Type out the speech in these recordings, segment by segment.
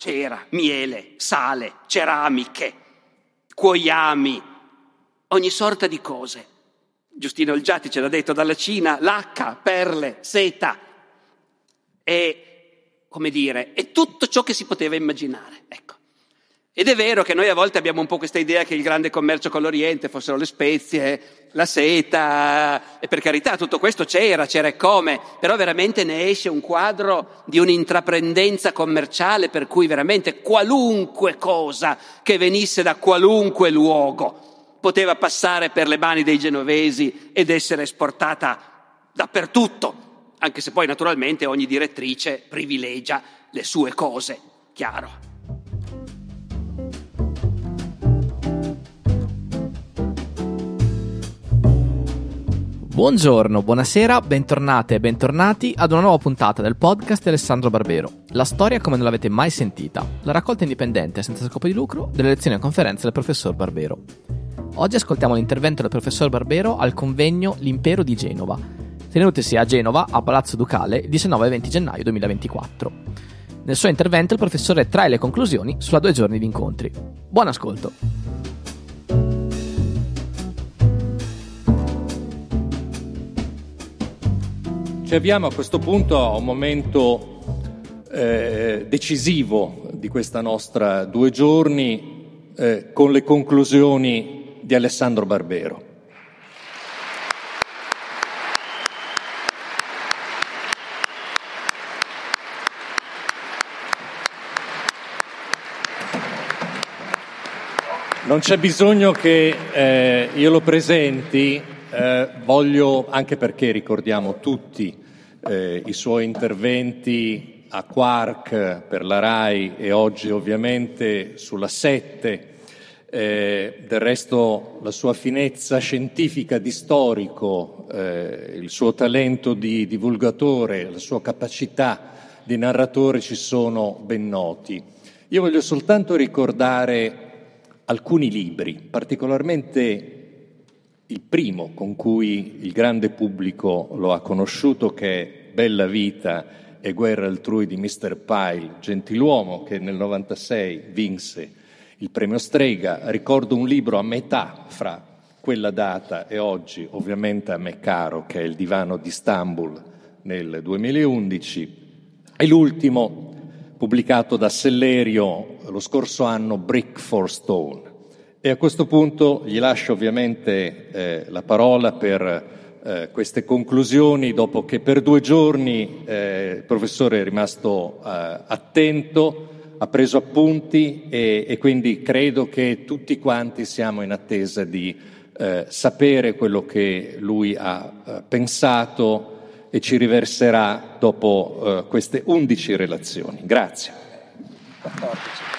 Cera, miele, sale, ceramiche, cuoiami, ogni sorta di cose. Giustino Olgiati ce l'ha detto dalla Cina, lacca, perle, seta. E, come dire, è tutto ciò che si poteva immaginare. Ecco. Ed è vero che noi a volte abbiamo un po' questa idea che il grande commercio con l'Oriente fossero le spezie, la seta, e per carità tutto questo c'era, c'era e come, però veramente ne esce un quadro di un'intraprendenza commerciale per cui veramente qualunque cosa che venisse da qualunque luogo poteva passare per le mani dei genovesi ed essere esportata dappertutto, anche se poi naturalmente ogni direttrice privilegia le sue cose, chiaro. Buongiorno, buonasera, bentornate e bentornati ad una nuova puntata del podcast di Alessandro Barbero. La storia come non l'avete mai sentita, la raccolta indipendente senza scopo di lucro delle lezioni e conferenze del professor Barbero. Oggi ascoltiamo l'intervento del professor Barbero al convegno L'Impero di Genova, tenutesi a Genova, a Palazzo Ducale, il 19 e 20 gennaio 2024. Nel suo intervento il professore trae le conclusioni sulla due giorni di incontri. Buon ascolto! Ci avviamo a questo punto a un momento eh, decisivo di questa nostra due giorni eh, con le conclusioni di Alessandro Barbero. Non c'è bisogno che eh, io lo presenti, eh, voglio, anche perché ricordiamo tutti eh, i suoi interventi a Quark per la RAI e oggi ovviamente sulla 7, eh, del resto la sua finezza scientifica di storico, eh, il suo talento di divulgatore, la sua capacità di narratore ci sono ben noti. Io voglio soltanto ricordare alcuni libri, particolarmente il primo con cui il grande pubblico lo ha conosciuto, che è Bella vita e guerra altrui di Mr. Pyle, gentiluomo che nel 96 vinse il premio Strega. Ricordo un libro a metà fra quella data e oggi, ovviamente a me caro, che è Il divano di Istanbul nel 2011, e l'ultimo pubblicato da Sellerio lo scorso anno, Brick for Stone. E a questo punto gli lascio ovviamente eh, la parola per eh, queste conclusioni, dopo che per due giorni eh, il professore è rimasto eh, attento, ha preso appunti e, e, quindi credo che tutti quanti siamo in attesa di eh, sapere quello che lui ha eh, pensato e ci riverserà dopo queste undici relazioni. Grazie. 14.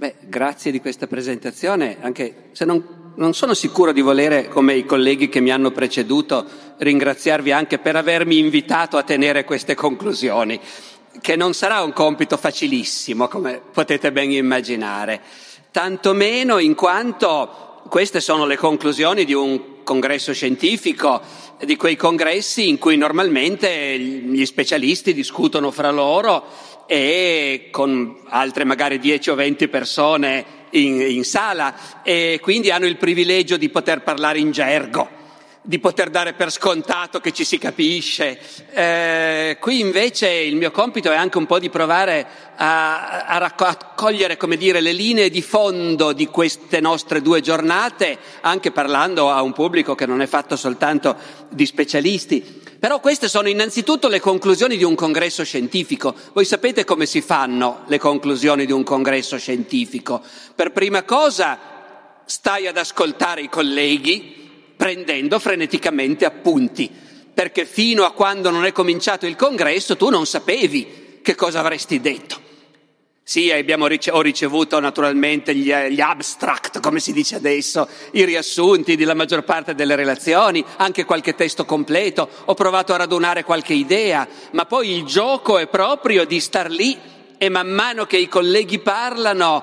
Beh, grazie di questa presentazione, anche se non, non, sono sicuro di volere, come i colleghi che mi hanno preceduto, ringraziarvi anche per avermi invitato a tenere queste conclusioni, che non sarà un compito facilissimo, come potete ben immaginare, tantomeno in quanto queste sono le conclusioni di un congresso scientifico, di quei congressi in cui normalmente gli specialisti discutono fra loro e con altre magari 10 o 20 persone in, in sala e quindi hanno il privilegio di poter parlare in gergo di poter dare per scontato che ci si capisce. Eh, qui invece il mio compito è anche un po' di provare a, a raccogliere, come dire, le linee di fondo di queste nostre due giornate, anche parlando a un pubblico che non è fatto soltanto di specialisti. Però queste sono innanzitutto le conclusioni di un congresso scientifico. Voi sapete come si fanno le conclusioni di un congresso scientifico? Per prima cosa stai ad ascoltare i colleghi, prendendo freneticamente appunti, perché fino a quando non è cominciato il congresso tu non sapevi che cosa avresti detto. Sì, abbiamo, ho ricevuto naturalmente gli, gli, abstract, come si dice adesso, i riassunti della maggior parte delle relazioni, anche qualche testo completo, ho provato a radunare qualche idea, ma poi il gioco è proprio di star lì e man mano che i colleghi parlano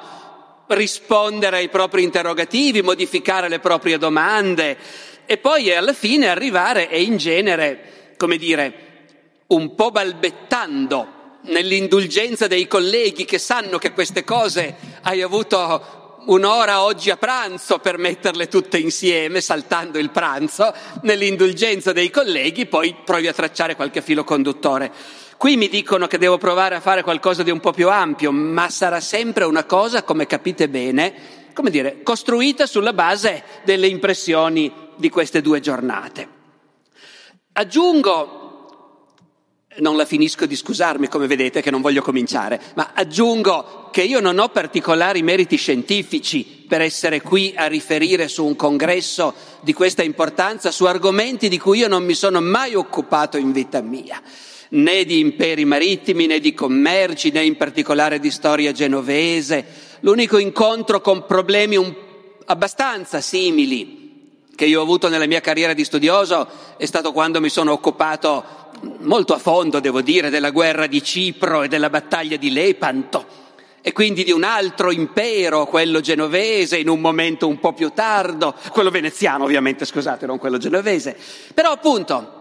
rispondere ai propri interrogativi, modificare le proprie domande e poi alla fine arrivare e in genere, come dire, un po' balbettando nell'indulgenza dei colleghi che sanno che queste cose hai avuto un'ora oggi a pranzo per metterle tutte insieme, saltando il pranzo, nell'indulgenza dei colleghi, poi provi a tracciare qualche filo conduttore. Qui mi dicono che devo provare a fare qualcosa di un po' più ampio, ma sarà sempre una cosa, come capite bene, come dire, costruita sulla base delle impressioni di queste due giornate. Aggiungo non la finisco di scusarmi, come vedete, che non voglio cominciare, ma aggiungo che io non ho particolari meriti scientifici per essere qui a riferire su un congresso di questa importanza, su argomenti di cui io non mi sono mai occupato in vita mia né di imperi marittimi, né di commerci, né in particolare di storia genovese. L'unico incontro con problemi un, abbastanza simili che io ho avuto nella mia carriera di studioso è stato quando mi sono occupato molto a fondo, devo dire, della guerra di Cipro e della battaglia di Lepanto e quindi di un altro impero, quello genovese, in un momento un po' più tardo, quello veneziano ovviamente, scusate, non quello genovese. Però appunto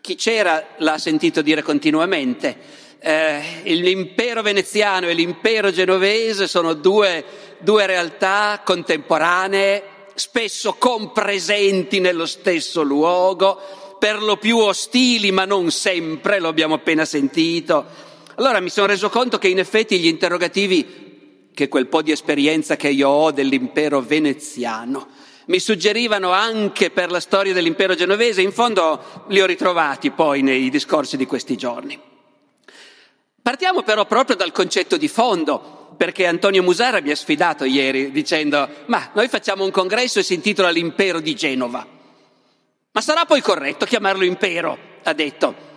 chi c'era l'ha sentito dire continuamente, eh, l'impero veneziano e l'impero genovese sono due, due realtà contemporanee, spesso compresenti nello stesso luogo, per lo più ostili, ma non sempre, lo abbiamo appena sentito. Allora mi sono reso conto che in effetti gli interrogativi, che quel po' di esperienza che io ho dell'impero veneziano, mi suggerivano anche per la storia dell'impero genovese, in fondo li ho ritrovati poi nei discorsi di questi giorni. Partiamo però proprio dal concetto di fondo, perché Antonio Musara mi ha sfidato ieri dicendo ma noi facciamo un congresso e si intitola l'impero di Genova. Ma sarà poi corretto chiamarlo impero, ha detto.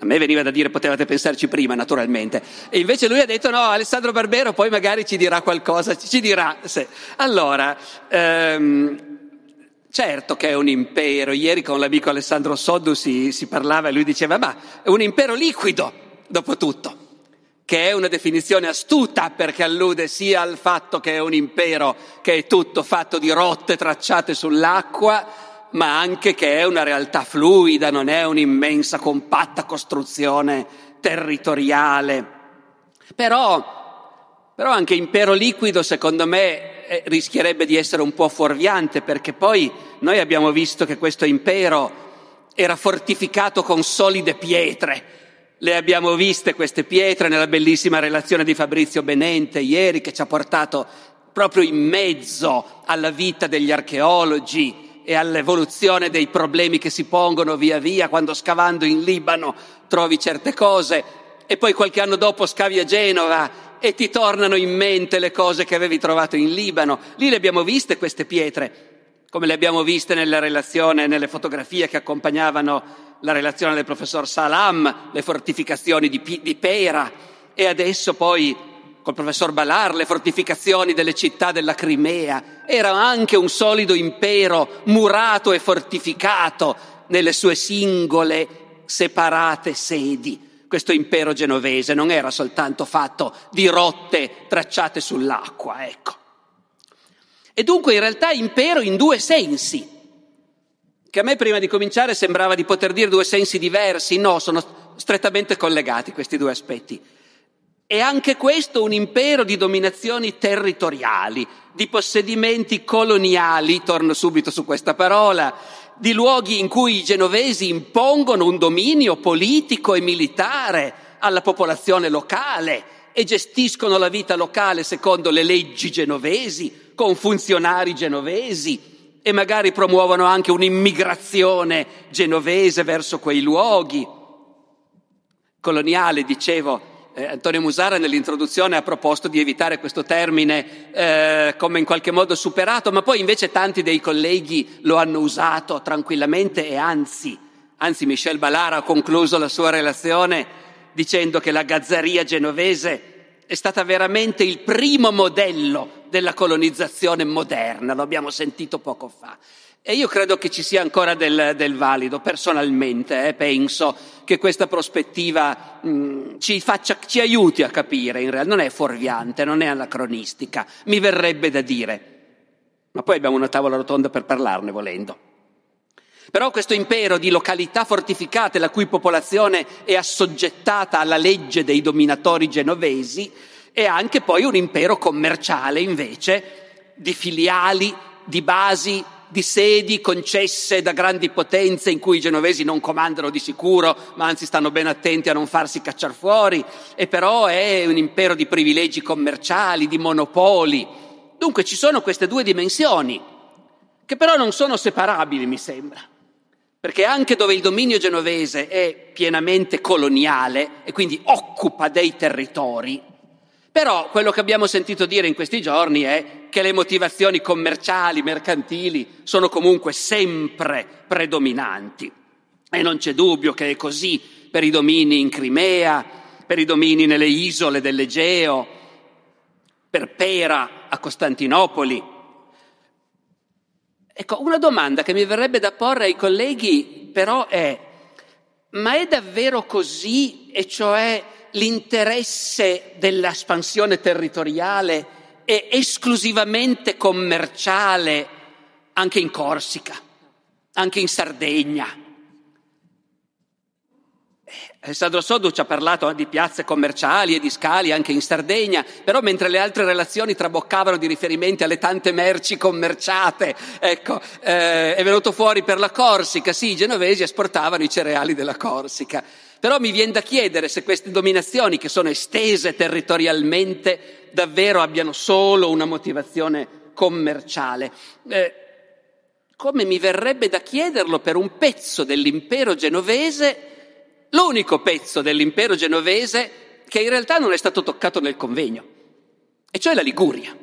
A me veniva da dire potevate pensarci prima, naturalmente. E invece lui ha detto no, Alessandro Barbero poi magari ci dirà qualcosa, ci dirà. Se. Allora, ehm, certo che è un impero. Ieri con l'amico Alessandro Soddu si, si parlava e lui diceva ma è un impero liquido, dopo tutto che è una definizione astuta perché allude sia al fatto che è un impero che è tutto fatto di rotte tracciate sull'acqua, ma anche che è una realtà fluida, non è un'immensa compatta costruzione territoriale. Però, però anche impero liquido, secondo me, eh, rischierebbe di essere un po' fuorviante, perché poi noi abbiamo visto che questo impero era fortificato con solide pietre. Le abbiamo viste queste pietre nella bellissima relazione di Fabrizio Benente ieri che ci ha portato proprio in mezzo alla vita degli archeologi, e all'evoluzione dei problemi che si pongono via via quando scavando in Libano trovi certe cose e poi qualche anno dopo scavi a Genova e ti tornano in mente le cose che avevi trovato in Libano. Lì le abbiamo viste queste pietre, come le abbiamo viste nella relazione, nelle fotografie che accompagnavano la relazione del professor Salam, le fortificazioni di, P- di Pera e adesso poi col professor Balar, le fortificazioni delle città della Crimea, era anche un solido impero murato e fortificato nelle sue singole separate sedi. Questo impero genovese non era soltanto fatto di rotte tracciate sull'acqua, ecco. E dunque in realtà impero in due sensi, che a me prima di cominciare sembrava di poter dire due sensi diversi, no, sono strettamente collegati questi due aspetti. È anche questo un impero di dominazioni territoriali, di possedimenti coloniali, torno subito su questa parola, di luoghi in cui i genovesi impongono un dominio politico e militare alla popolazione locale e gestiscono la vita locale secondo le leggi genovesi, con funzionari genovesi e magari promuovono anche un'immigrazione genovese verso quei luoghi. Coloniale, dicevo, eh, Antonio Musara nell'introduzione ha proposto di evitare questo termine eh, come in qualche modo superato, ma poi invece tanti dei colleghi lo hanno usato tranquillamente e anzi, anzi Michel Balara ha concluso la sua relazione dicendo che la gazzaria genovese è stata veramente il primo modello della colonizzazione moderna, lo abbiamo sentito poco fa. E io credo che ci sia ancora del, del valido, personalmente, eh, penso che questa prospettiva mh, mm, ci, faccia, ci aiuti a capire, in realtà non è fuorviante, non è anacronistica, mi verrebbe da dire. ma poi abbiamo una tavola rotonda per parlarne volendo. Però questo impero di località fortificate, la cui popolazione è assoggettata alla legge dei dominatori genovesi, è anche poi un impero commerciale invece, di filiali, di basi, di sedi concesse da grandi potenze in cui i genovesi non comandano di sicuro, ma anzi stanno ben attenti a non farsi cacciar fuori, e però è un impero di privilegi commerciali, di monopoli. Dunque ci sono queste due dimensioni, che però non sono separabili, mi sembra. Perché anche dove il dominio genovese è pienamente coloniale e quindi occupa dei territori, però quello che abbiamo sentito dire in questi giorni è che le motivazioni commerciali, mercantili, sono comunque sempre predominanti. E non c'è dubbio che è così per i domini in Crimea, per i domini nelle isole dell'Egeo, per Pera a Costantinopoli. Ecco, una domanda che mi verrebbe da porre ai colleghi però è, ma è davvero così? E cioè l'interesse dell'espansione territoriale è esclusivamente commerciale anche in Corsica, anche in Sardegna. Alessandro Sodu ci ha parlato di piazze commerciali e di scali anche in Sardegna, però mentre le altre relazioni traboccavano di riferimenti alle tante merci commerciate, ecco, eh, è venuto fuori per la Corsica, sì, i genovesi esportavano i cereali della Corsica. Però mi viene da chiedere se queste dominazioni, che sono estese territorialmente, davvero abbiano solo una motivazione commerciale. Eh, come mi verrebbe da chiederlo per un pezzo dell'impero genovese, l'unico pezzo dell'impero genovese che in realtà non è stato toccato nel convegno, e cioè la Liguria.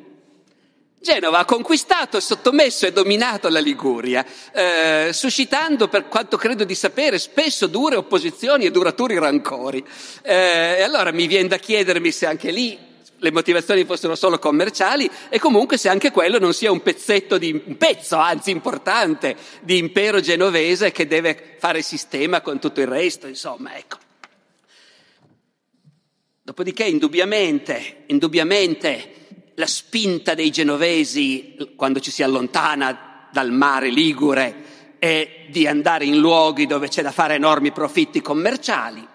Genova ha conquistato, sottomesso e dominato la Liguria, eh, suscitando, per quanto credo di sapere, spesso dure opposizioni e duraturi rancori. Eh, e allora mi viene da chiedermi se anche lì le motivazioni fossero solo commerciali e comunque se anche quello non sia un pezzetto di, un pezzo, anzi importante, di impero genovese che deve fare sistema con tutto il resto, insomma, ecco. Dopodiché, indubbiamente, indubbiamente, la spinta dei genovesi quando ci si allontana dal mare ligure è di andare in luoghi dove c'è da fare enormi profitti commerciali.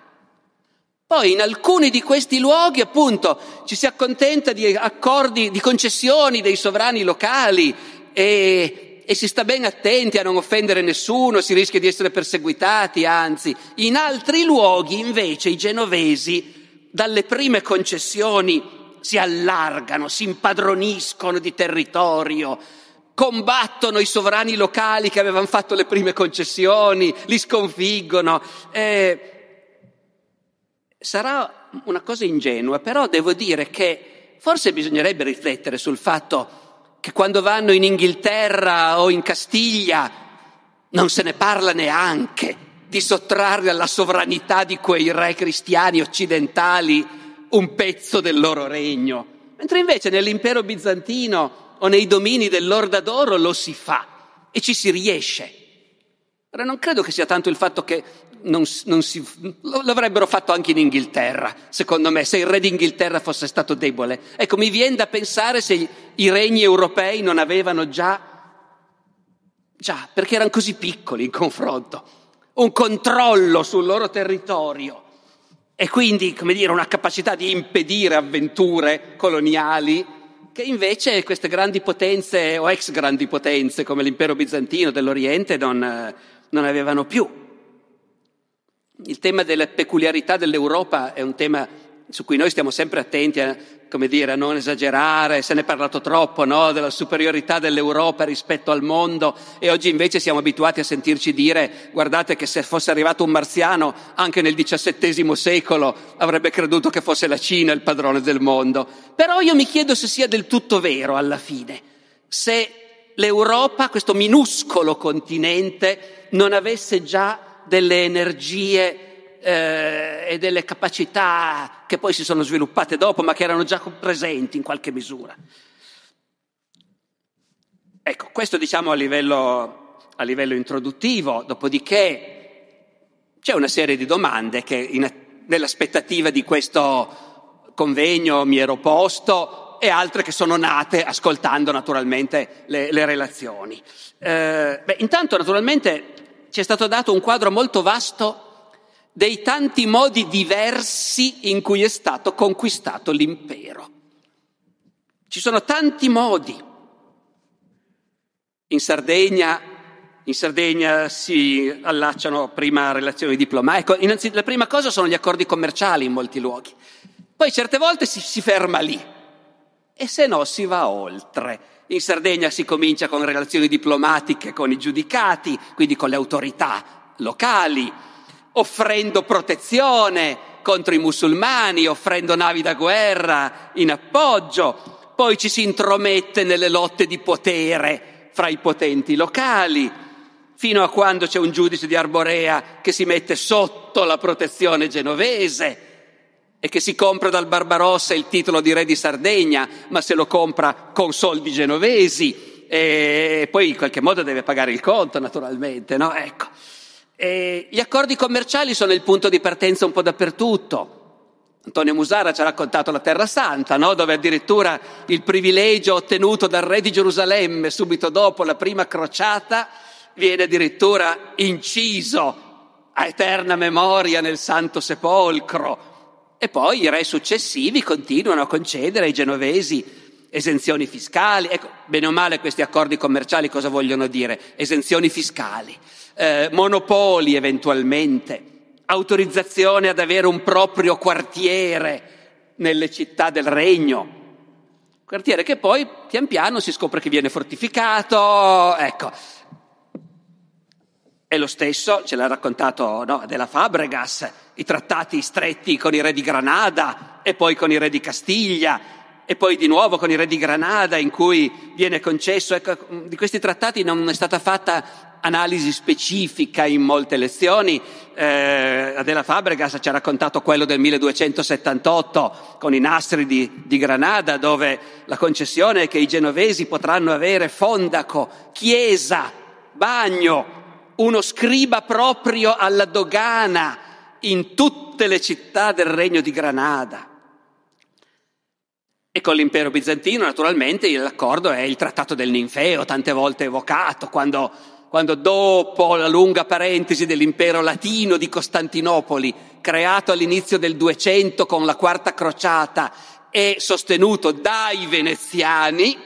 Poi in alcuni di questi luoghi appunto ci si accontenta di accordi, di concessioni dei sovrani locali e, e si sta ben attenti a non offendere nessuno, si rischia di essere perseguitati, anzi. In altri luoghi invece i genovesi dalle prime concessioni si allargano, si impadroniscono di territorio, combattono i sovrani locali che avevano fatto le prime concessioni, li sconfiggono. Eh, sarà una cosa ingenua, però devo dire che forse bisognerebbe riflettere sul fatto che quando vanno in Inghilterra o in Castiglia non se ne parla neanche di sottrarre alla sovranità di quei re cristiani occidentali un pezzo del loro regno, mentre invece nell'impero bizantino o nei domini dell'Orda d'Oro lo si fa e ci si riesce. Ora non credo che sia tanto il fatto che non, non si, l'avrebbero fatto anche in Inghilterra, secondo me, se il re d'Inghilterra fosse stato debole. Ecco, mi viene da pensare se i regni europei non avevano già, già, perché erano così piccoli in confronto, un controllo sul loro territorio e quindi, come dire, una capacità di impedire avventure coloniali che invece queste grandi potenze o ex grandi potenze come l'impero bizantino dell'Oriente non, non avevano più. Il tema delle peculiarità dell'Europa è un tema su cui noi stiamo sempre attenti a, come dire, a non esagerare, se ne è parlato troppo, no? della superiorità dell'Europa rispetto al mondo e oggi invece siamo abituati a sentirci dire guardate che se fosse arrivato un marziano anche nel XVII secolo avrebbe creduto che fosse la Cina il padrone del mondo. Però io mi chiedo se sia del tutto vero alla fine, se l'Europa, questo minuscolo continente, non avesse già delle energie eh, e delle capacità che poi si sono sviluppate dopo, ma che erano già presenti in qualche misura. Ecco, questo diciamo a livello, a livello introduttivo, dopodiché c'è una serie di domande che in, nell'aspettativa di questo convegno mi ero posto e altre che sono nate ascoltando naturalmente le, le relazioni. Eh, beh, intanto naturalmente ci è stato dato un quadro molto vasto dei tanti modi diversi in cui è stato conquistato l'impero. Ci sono tanti modi. In Sardegna, in Sardegna si allacciano prima relazioni diplomatiche. Ecco, innanzitutto, la prima cosa sono gli accordi commerciali in molti luoghi. Poi certe volte si, si ferma lì e se no si va oltre. In Sardegna si comincia con relazioni diplomatiche con i giudicati, quindi con le autorità locali, offrendo protezione contro i musulmani, offrendo navi da guerra in appoggio, poi ci si intromette nelle lotte di potere fra i potenti locali, fino a quando c'è un giudice di Arborea che si mette sotto la protezione genovese e che si compra dal Barbarossa il titolo di re di Sardegna, ma se lo compra con soldi genovesi e poi in qualche modo deve pagare il conto, naturalmente, no? Ecco. E gli accordi commerciali sono il punto di partenza un po' dappertutto. Antonio Musara ci ha raccontato la Terra Santa, no? dove addirittura il privilegio ottenuto dal re di Gerusalemme subito dopo la prima crociata viene addirittura inciso a eterna memoria nel Santo Sepolcro. E poi i re successivi continuano a concedere ai genovesi esenzioni fiscali. Ecco, bene o male questi accordi commerciali cosa vogliono dire? Esenzioni fiscali, eh, monopoli eventualmente autorizzazione ad avere un proprio quartiere nelle città del regno. Quartiere che poi pian piano si scopre che viene fortificato, ecco. E lo stesso ce l'ha raccontato no, della Fabregas, i trattati stretti con i re di Granada e poi con i re di Castiglia e poi di nuovo con i re di Granada in cui viene concesso, ecco, di questi trattati non è stata fatta analisi specifica in molte lezioni. Eh, Adela Fabregas ci ha raccontato quello del 1278 con i nastri di, di Granada, dove la concessione è che i genovesi potranno avere fondaco, chiesa, bagno, uno scriba proprio alla dogana in tutte le città del regno di Granada. E con l'impero bizantino, naturalmente, l'accordo è il trattato del Ninfeo, tante volte evocato, quando quando dopo la lunga parentesi dell'impero latino di Costantinopoli, creato all'inizio del 200 con la quarta crociata e sostenuto dai veneziani,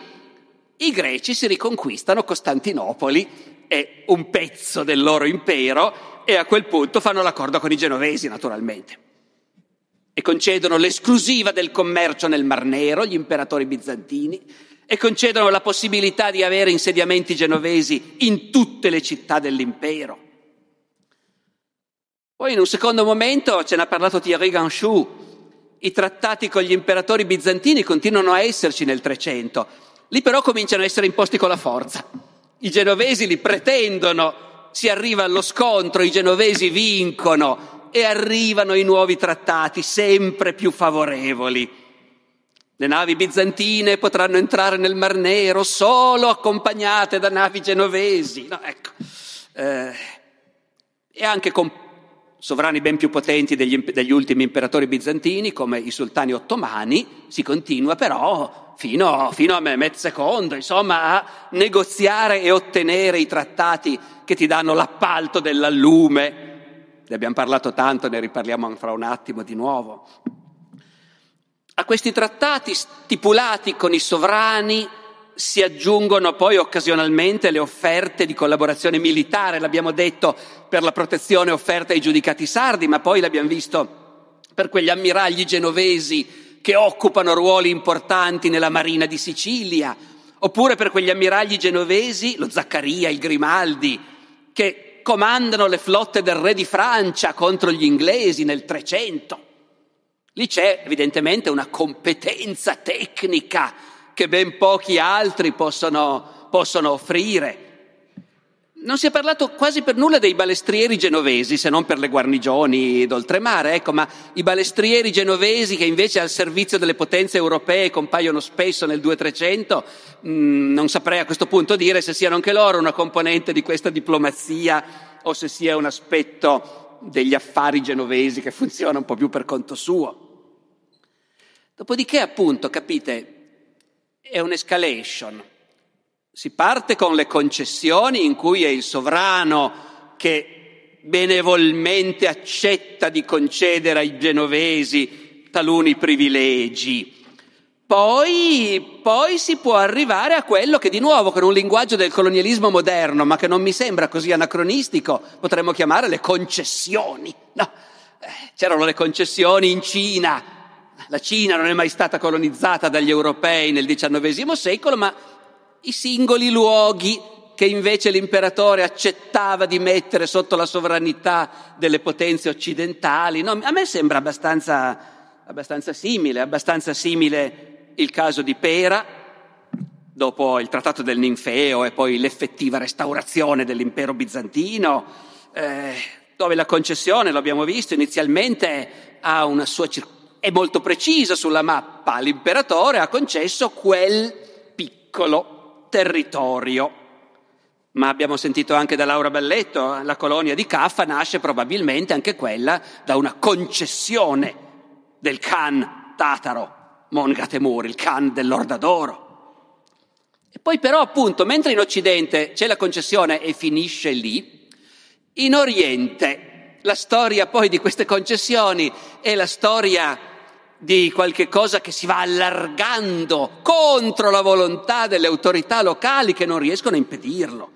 i greci si riconquistano Costantinopoli e un pezzo del loro impero e a quel punto fanno l'accordo con i genovesi naturalmente e concedono l'esclusiva del commercio nel Mar Nero, gli imperatori bizantini, e concedono la possibilità di avere insediamenti genovesi in tutte le città dell'impero. Poi in un secondo momento ce n'ha parlato Thierry Ganchou, i trattati con gli imperatori bizantini continuano a esserci nel 300, lì però cominciano a essere imposti con la forza. I genovesi li pretendono, si arriva allo scontro, i genovesi vincono e arrivano i nuovi trattati sempre più favorevoli. Le navi bizantine potranno entrare nel Mar Nero solo accompagnate da navi genovesi. No, ecco. eh, e anche con sovrani ben più potenti degli, degli, ultimi imperatori bizantini, come i sultani ottomani, si continua però fino, fino a Mehmet II, insomma, a negoziare e ottenere i trattati che ti danno l'appalto dell'allume. Ne abbiamo parlato tanto, ne riparliamo fra un attimo di nuovo. A questi trattati stipulati con i sovrani si aggiungono poi occasionalmente le offerte di collaborazione militare, l'abbiamo detto per la protezione offerta ai giudicati sardi, ma poi l'abbiamo visto per quegli ammiragli genovesi che occupano ruoli importanti nella marina di Sicilia, oppure per quegli ammiragli genovesi, lo Zaccaria, il Grimaldi, che comandano le flotte del re di Francia contro gli inglesi nel Trecento. Lì c'è evidentemente una competenza tecnica che ben pochi altri possono, possono offrire. Non si è parlato quasi per nulla dei balestrieri genovesi, se non per le guarnigioni d'oltremare, ecco, ma i balestrieri genovesi che invece al servizio delle potenze europee compaiono spesso nel 2300, mh, mm, non saprei a questo punto dire se siano anche loro una componente di questa diplomazia o se sia un aspetto degli affari genovesi che funziona un po' più per conto suo. Dopodiché, appunto, capite, è un'escalation. Si parte con le concessioni in cui è il sovrano che benevolmente accetta di concedere ai genovesi taluni privilegi. Poi, poi, si può arrivare a quello che di nuovo con un linguaggio del colonialismo moderno, ma che non mi sembra così anacronistico, potremmo chiamare le concessioni. No, eh, c'erano le concessioni in Cina. La Cina non è mai stata colonizzata dagli europei nel XIX secolo, ma i singoli luoghi che invece l'imperatore accettava di mettere sotto la sovranità delle potenze occidentali. No, a me sembra abbastanza, abbastanza simile, abbastanza simile il caso di Pera, dopo il trattato del Ninfeo e poi l'effettiva restaurazione dell'impero bizantino, eh, dove la concessione, l'abbiamo visto, inizialmente ha una sua è molto precisa sulla mappa, l'imperatore ha concesso quel piccolo territorio. Ma abbiamo sentito anche da Laura Balletto, la colonia di Caffa nasce probabilmente anche quella da una concessione del Khan tataro Mongatemur, il Khan dell'Orda d'Oro. E poi però appunto, mentre in Occidente c'è la concessione e finisce lì, in Oriente la storia poi di queste concessioni è la storia di qualche cosa che si va allargando contro la volontà delle autorità locali che non riescono a impedirlo.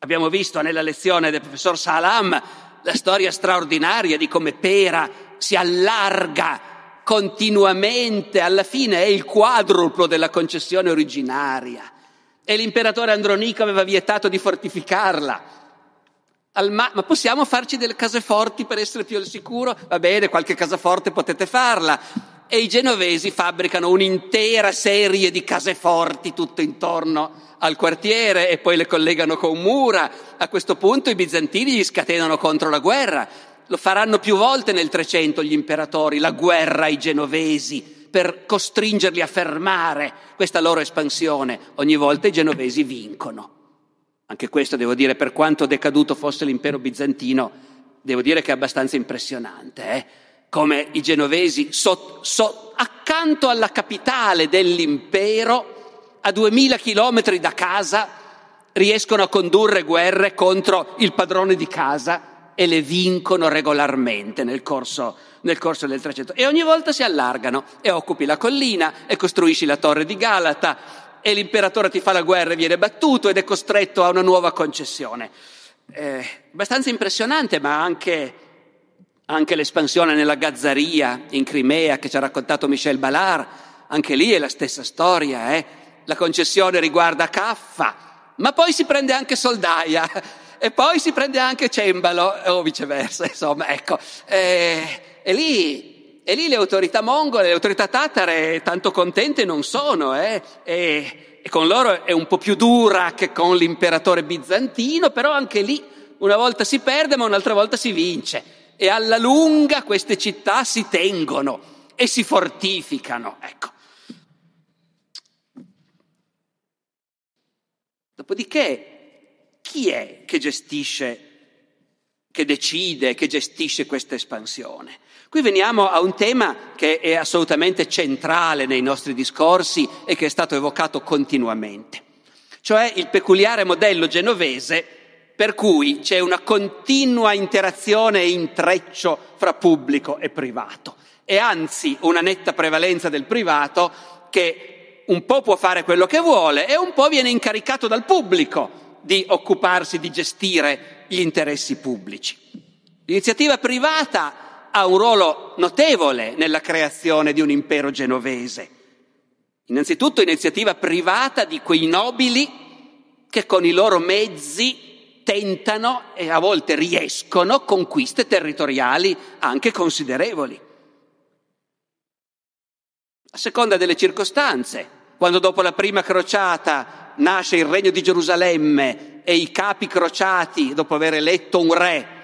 Abbiamo visto nella lezione del professor Salam la storia straordinaria di come Pera si allarga continuamente, alla fine è il quadruplo della concessione originaria. E l'imperatore Andronico aveva vietato di fortificarla. Ma-, ma possiamo farci delle case forti per essere più al sicuro? Va bene, qualche casa forte potete farla. E i genovesi fabbricano un'intera serie di case forti tutto intorno al quartiere e poi le collegano con mura. A questo punto i bizantini gli scatenano contro la guerra lo faranno più volte nel Trecento gli imperatori, la guerra ai genovesi, per costringerli a fermare questa loro espansione. Ogni volta i genovesi vincono. Anche questo, devo dire, per quanto decaduto fosse l'impero bizantino, devo dire che è abbastanza impressionante. Eh? Come i genovesi, so, so, accanto alla capitale dell'impero, a duemila chilometri da casa, riescono a condurre guerre contro il padrone di casa e le vincono regolarmente nel corso, nel corso del Trecento. E ogni volta si allargano e occupi la collina e costruisci la torre di Galata e l'imperatore ti fa la guerra e viene battuto ed è costretto a una nuova concessione. Eh, abbastanza impressionante, ma anche, anche l'espansione nella Gazzaria in Crimea che ci ha raccontato Michel Ballard, anche lì è la stessa storia. Eh? La concessione riguarda Caffa, ma poi si prende anche Soldaia e poi si prende anche Cembalo o viceversa, insomma, ecco. E, e, lì, e lì, le autorità mongole, le autorità tatare tanto contente non sono, eh? e, e con loro è un po' più dura che con l'imperatore bizantino, però anche lì una volta si perde ma un'altra volta si vince e alla lunga queste città si tengono e si fortificano, ecco. Dopodiché chi è che gestisce, che decide, che gestisce questa espansione? Qui veniamo a un tema che è assolutamente centrale nei nostri discorsi e che è stato evocato continuamente, cioè il peculiare modello genovese per cui c'è una continua interazione e intreccio fra pubblico e privato e anzi una netta prevalenza del privato che un po' può fare quello che vuole e un po' viene incaricato dal pubblico di occuparsi di gestire gli interessi pubblici. L'iniziativa privata ha un ruolo notevole nella creazione di un impero genovese. Innanzitutto iniziativa privata di quei nobili che con i loro mezzi tentano e a volte riescono conquiste territoriali anche considerevoli. A seconda delle circostanze, quando dopo la prima crociata nasce il regno di Gerusalemme e i capi crociati, dopo aver eletto un re,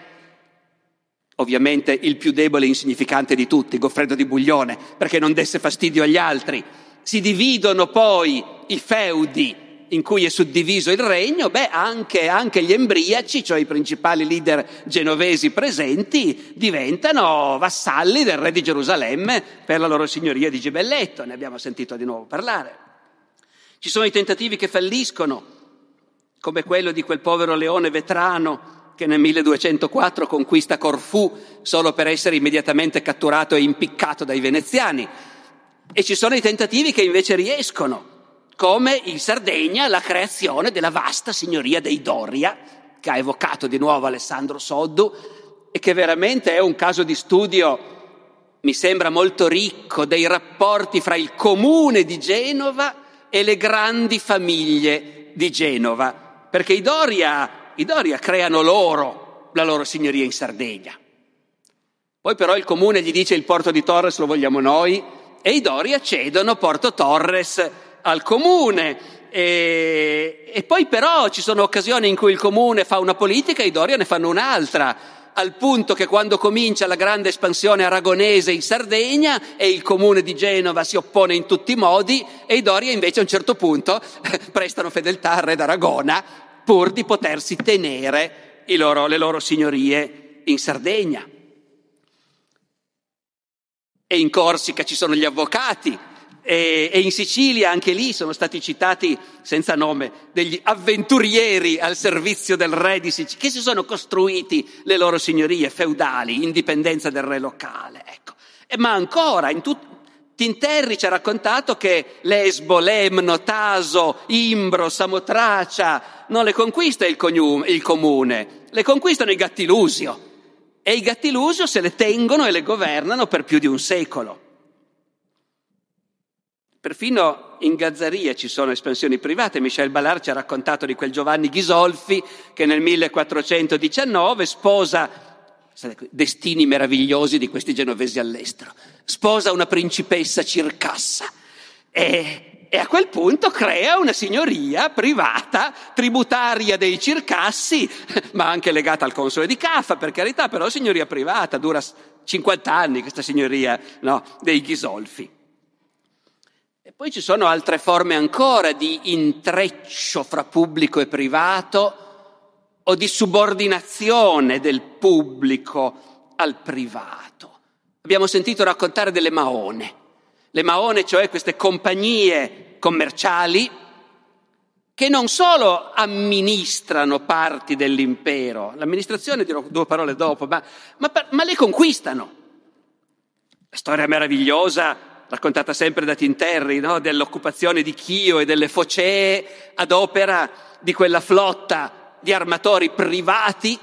ovviamente il più debole e insignificante di tutti, Goffredo di Buglione, perché non desse fastidio agli altri, si dividono poi i feudi in cui è suddiviso il regno, beh, anche, anche, gli embriaci, cioè i principali leader genovesi presenti, diventano vassalli del re di Gerusalemme per la loro signoria di Gibelletto, ne abbiamo sentito di nuovo parlare. Ci sono i tentativi che falliscono, come quello di quel povero leone vetrano che nel 1204 conquista Corfù solo per essere immediatamente catturato e impiccato dai veneziani. E ci sono i tentativi che invece riescono, come in Sardegna la creazione della vasta signoria dei Doria, che ha evocato di nuovo Alessandro Soddu e che veramente è un caso di studio, mi sembra molto ricco, dei rapporti fra il comune di Genova e le grandi famiglie di Genova, perché i Doria, i Doria creano loro la loro signoria in Sardegna. Poi però il comune gli dice il porto di Torres lo vogliamo noi e i Doria cedono Porto Torres al comune. E, e poi però ci sono occasioni in cui il comune fa una politica e i Doria ne fanno un'altra al punto che quando comincia la grande espansione aragonese in Sardegna e il comune di Genova si oppone in tutti i modi e i Doria invece a un certo punto prestano fedeltà al re d'Aragona pur di potersi tenere loro, le loro signorie in Sardegna. E in Corsica ci sono gli avvocati, e, e, in Sicilia anche lì sono stati citati senza nome degli avventurieri al servizio del re di Sicilia che si sono costruiti le loro signorie feudali, indipendenza del re locale. Ecco. E, ma ancora in tutti Tinterri ci ha raccontato che Lesbo, Lemno, Taso, Imbro, Samotracia non le conquista il, coniume, il comune, le conquistano i Gattilusio. E i Gattilusio se le tengono e le governano per più di un secolo. Perfino in Gazzaria ci sono espansioni private. Michel Ballard ci ha raccontato di quel Giovanni Ghisolfi che nel 1419 sposa, destini meravigliosi di questi genovesi all'estero, sposa una principessa circassa e, e a quel punto crea una signoria privata, tributaria dei circassi, ma anche legata al console di Caffa, per carità, però signoria privata, dura 50 anni questa signoria no, dei Ghisolfi. E poi ci sono altre forme ancora di intreccio fra pubblico e privato o di subordinazione del pubblico al privato. Abbiamo sentito raccontare delle maone. Le maone, cioè queste compagnie commerciali che non solo amministrano parti dell'impero, l'amministrazione dirò due parole dopo, ma, ma, ma le conquistano. La storia meravigliosa raccontata sempre da Tinterri, no? dell'occupazione di Chio e delle Focee ad opera di quella flotta di armatori privati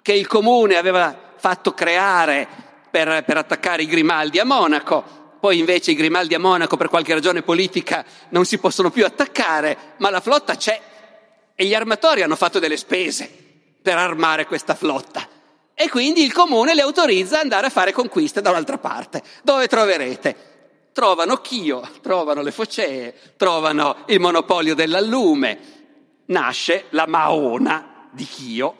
che il comune aveva fatto creare per, per attaccare i Grimaldi a Monaco. Poi invece i Grimaldi a Monaco per qualche ragione politica non si possono più attaccare, ma la flotta c'è e gli armatori hanno fatto delle spese per armare questa flotta. E quindi il comune le autorizza ad andare a fare conquiste da un'altra parte. Dove troverete? trovano Chio, trovano le focee, trovano il monopolio dell'allume. Nasce la Maona di Chio,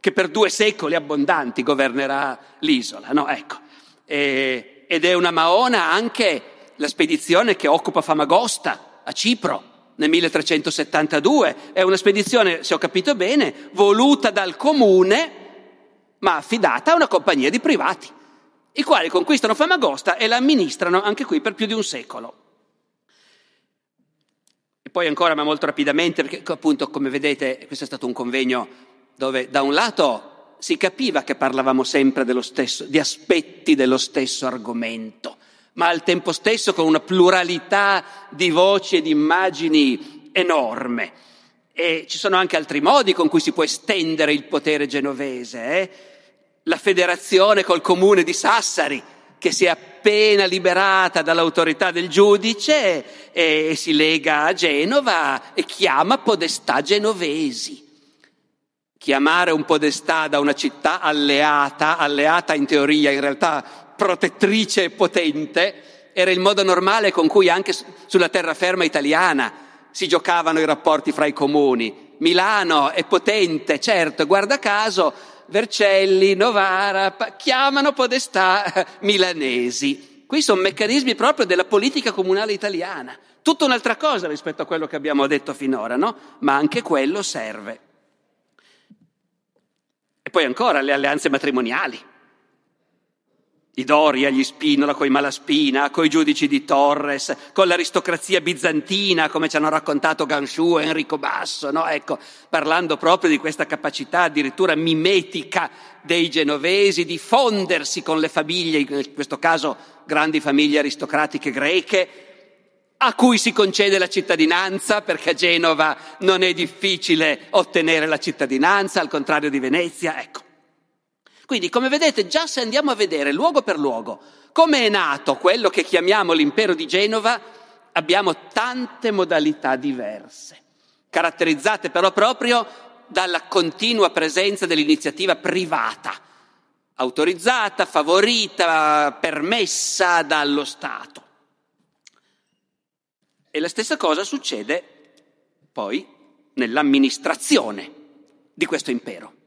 che per due secoli abbondanti governerà l'isola, no? Ecco. E, ed è una Maona anche la spedizione che occupa Famagosta a Cipro nel 1372. È una spedizione, se ho capito bene, voluta dal comune, ma affidata a una compagnia di privati i quali conquistano Famagosta e la amministrano anche qui per più di un secolo. Poi ancora, ma molto rapidamente, perché appunto, come vedete, questo è stato un convegno dove da un lato si capiva che parlavamo sempre stesso, di aspetti dello stesso argomento, ma al tempo stesso con una pluralità di voci e di immagini enorme. E ci sono anche altri modi con cui si può estendere il potere genovese. Eh? la federazione col comune di Sassari, che si è appena liberata dall'autorità del giudice e, si lega a Genova e chiama podestà genovesi. Chiamare un podestà da una città alleata, alleata in teoria, in realtà protettrice e potente, era il modo normale con cui anche sulla terraferma italiana si giocavano i rapporti fra i comuni. Milano è potente, certo, guarda caso, Vercelli, Novara, chiamano podestà milanesi. Qui sono meccanismi proprio della politica comunale italiana. Tutta un'altra cosa rispetto a quello che abbiamo detto finora, no? Ma anche quello serve. E poi ancora le alleanze matrimoniali. I Doria, gli Spinola, coi Malaspina, coi giudici di Torres, con l'aristocrazia bizantina, come ci hanno raccontato Ganshu e Enrico Basso, no? Ecco, parlando proprio di questa capacità addirittura mimetica dei genovesi di fondersi con le famiglie, in questo caso grandi famiglie aristocratiche greche, a cui si concede la cittadinanza, perché a Genova non è difficile ottenere la cittadinanza, al contrario di Venezia, ecco. Quindi, come vedete, già se andiamo a vedere luogo per luogo come è nato quello che chiamiamo l'impero di Genova, abbiamo tante modalità diverse, caratterizzate però proprio dalla continua presenza dell'iniziativa privata, autorizzata, favorita, permessa dallo Stato. E la stessa cosa succede poi nell'amministrazione di questo impero.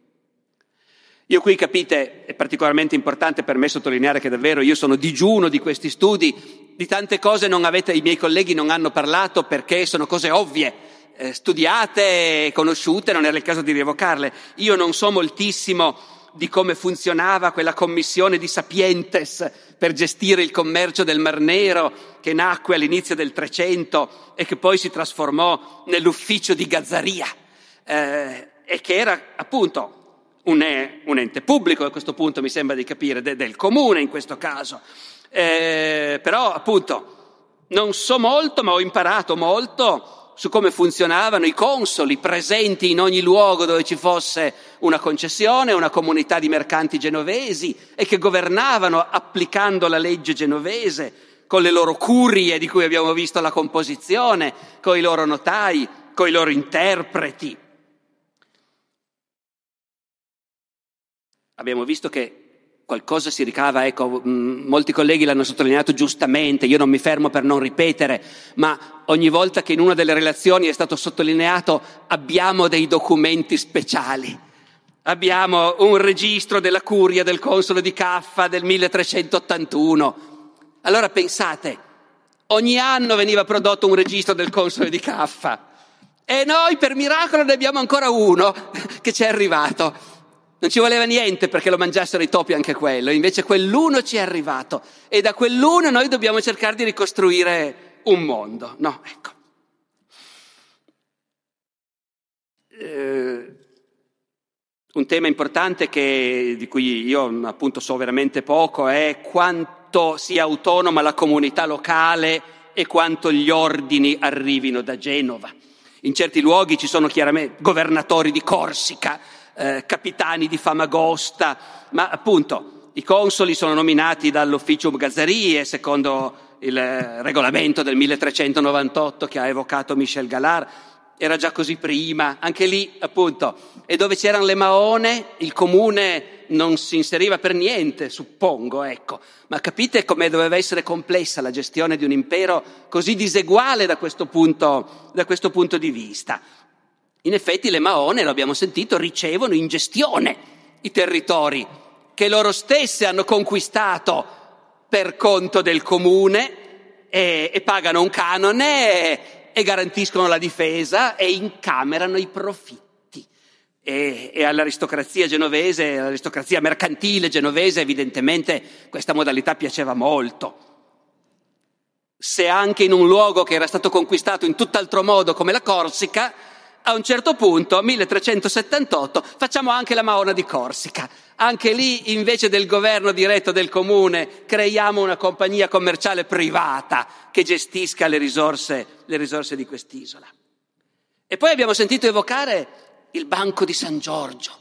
Io qui capite, è particolarmente importante per me sottolineare che davvero io sono digiuno di questi studi, di tante cose non avete, i miei colleghi non hanno parlato perché sono cose ovvie, eh, studiate, conosciute, non era il caso di rievocarle. Io non so moltissimo di come funzionava quella commissione di Sapientes per gestire il commercio del Mar Nero che nacque all'inizio del Trecento e che poi si trasformò nell'ufficio di Gazzaria eh, e che era appunto un, un, ente pubblico a questo punto mi sembra di capire, de, del comune in questo caso. Eh, però appunto non so molto, ma ho imparato molto su come funzionavano i consoli presenti in ogni luogo dove ci fosse una concessione, una comunità di mercanti genovesi e che governavano applicando la legge genovese con le loro curie di cui abbiamo visto la composizione, con i loro notai, con i loro interpreti. Abbiamo visto che qualcosa si ricava, ecco, mm, molti colleghi l'hanno sottolineato giustamente, io non mi fermo per non ripetere, ma ogni volta che in una delle relazioni è stato sottolineato abbiamo dei documenti speciali. Abbiamo un registro della curia del console di Caffa del 1381. Allora pensate, ogni anno veniva prodotto un registro del console di Caffa e noi per miracolo ne abbiamo ancora uno che ci è arrivato. Non ci voleva niente perché lo mangiassero i topi anche quello, invece quell'uno ci è arrivato e da quell'uno noi dobbiamo cercare di ricostruire un mondo. No, ecco. Eh, un tema importante che, di cui io appunto so veramente poco è quanto sia autonoma la comunità locale e quanto gli ordini arrivino da Genova. In certi luoghi ci sono chiaramente governatori di Corsica, eh, capitani di Famagosta, ma appunto i consoli sono nominati dall'ufficio Gazzarie secondo il regolamento del 1398 che ha evocato Michel Galard, era già così prima, anche lì appunto, e dove c'erano le Maone il comune non si inseriva per niente, suppongo, ecco, ma capite come doveva essere complessa la gestione di un impero così diseguale da questo punto, da questo punto di vista. In effetti le Maone, lo abbiamo sentito, ricevono in gestione i territori che loro stesse hanno conquistato per conto del comune e, e pagano un canone e, e, garantiscono la difesa e incamerano i profitti. E, e all'aristocrazia genovese, all'aristocrazia mercantile genovese, evidentemente questa modalità piaceva molto. Se anche in un luogo che era stato conquistato in tutt'altro modo come la Corsica, a un certo punto, 1378, facciamo anche la Maona di Corsica. Anche lì, invece del governo diretto del comune, creiamo una compagnia commerciale privata che gestisca le risorse, le risorse di quest'isola. E poi abbiamo sentito evocare il Banco di San Giorgio,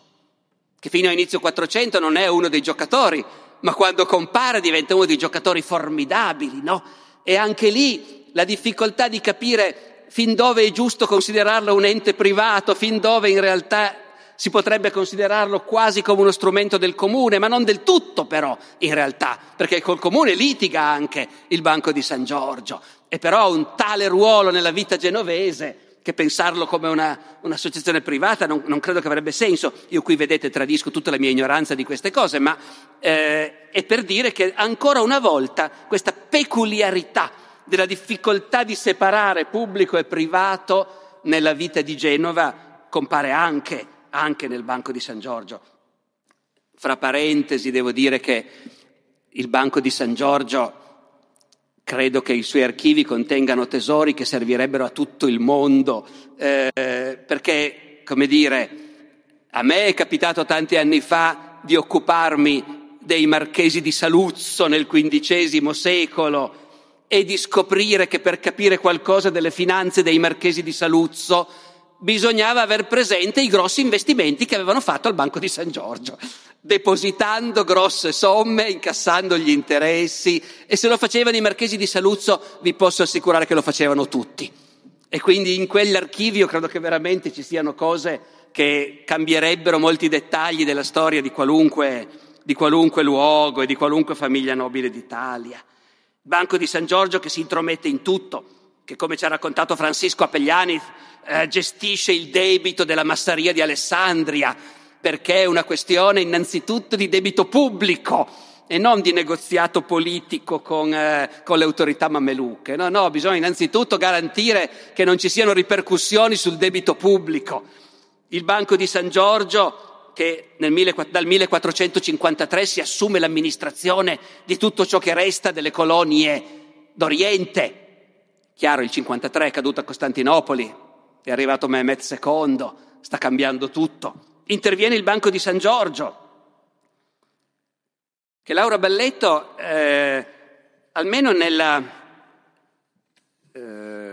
che fino a inizio 400 non è uno dei giocatori, ma quando compare diventa uno dei giocatori formidabili, no? E anche lì la difficoltà di capire fin dove è giusto considerarlo un ente privato, fin dove in realtà si potrebbe considerarlo quasi come uno strumento del comune, ma non del tutto però in realtà, perché col comune litiga anche il Banco di San Giorgio e però ha un tale ruolo nella vita genovese che pensarlo come una, un'associazione privata non, non, credo che avrebbe senso. Io qui vedete tradisco tutta la mia ignoranza di queste cose, ma eh, è per dire che ancora una volta questa peculiarità della difficoltà di separare pubblico e privato nella vita di Genova compare anche, anche nel Banco di San Giorgio. Fra parentesi devo dire che il Banco di San Giorgio credo che i suoi archivi contengano tesori che servirebbero a tutto il mondo, eh, perché, come dire, a me è capitato tanti anni fa di occuparmi dei marchesi di Saluzzo nel XV secolo e di scoprire che per capire qualcosa delle finanze dei marchesi di Saluzzo bisognava aver presente i grossi investimenti che avevano fatto al Banco di San Giorgio, depositando grosse somme, incassando gli interessi e se lo facevano i marchesi di Saluzzo vi posso assicurare che lo facevano tutti. E quindi in quell'archivio credo che veramente ci siano cose che cambierebbero molti dettagli della storia di qualunque, di qualunque luogo e di qualunque famiglia nobile d'Italia. Banco di San Giorgio che si intromette in tutto, che come ci ha raccontato Francisco Apegliani eh, gestisce il debito della massaria di Alessandria, perché è una questione innanzitutto di debito pubblico e non di negoziato politico con, eh, con le autorità mameluche. No, no, bisogna innanzitutto garantire che non ci siano ripercussioni sul debito pubblico. Il Banco di San Giorgio, che nel, dal 1453 si assume l'amministrazione di tutto ciò che resta delle colonie d'Oriente. Chiaro, il 53 è caduto a Costantinopoli, è arrivato Mehmet II, sta cambiando tutto. Interviene il Banco di San Giorgio, che Laura Balletto, eh, almeno nella,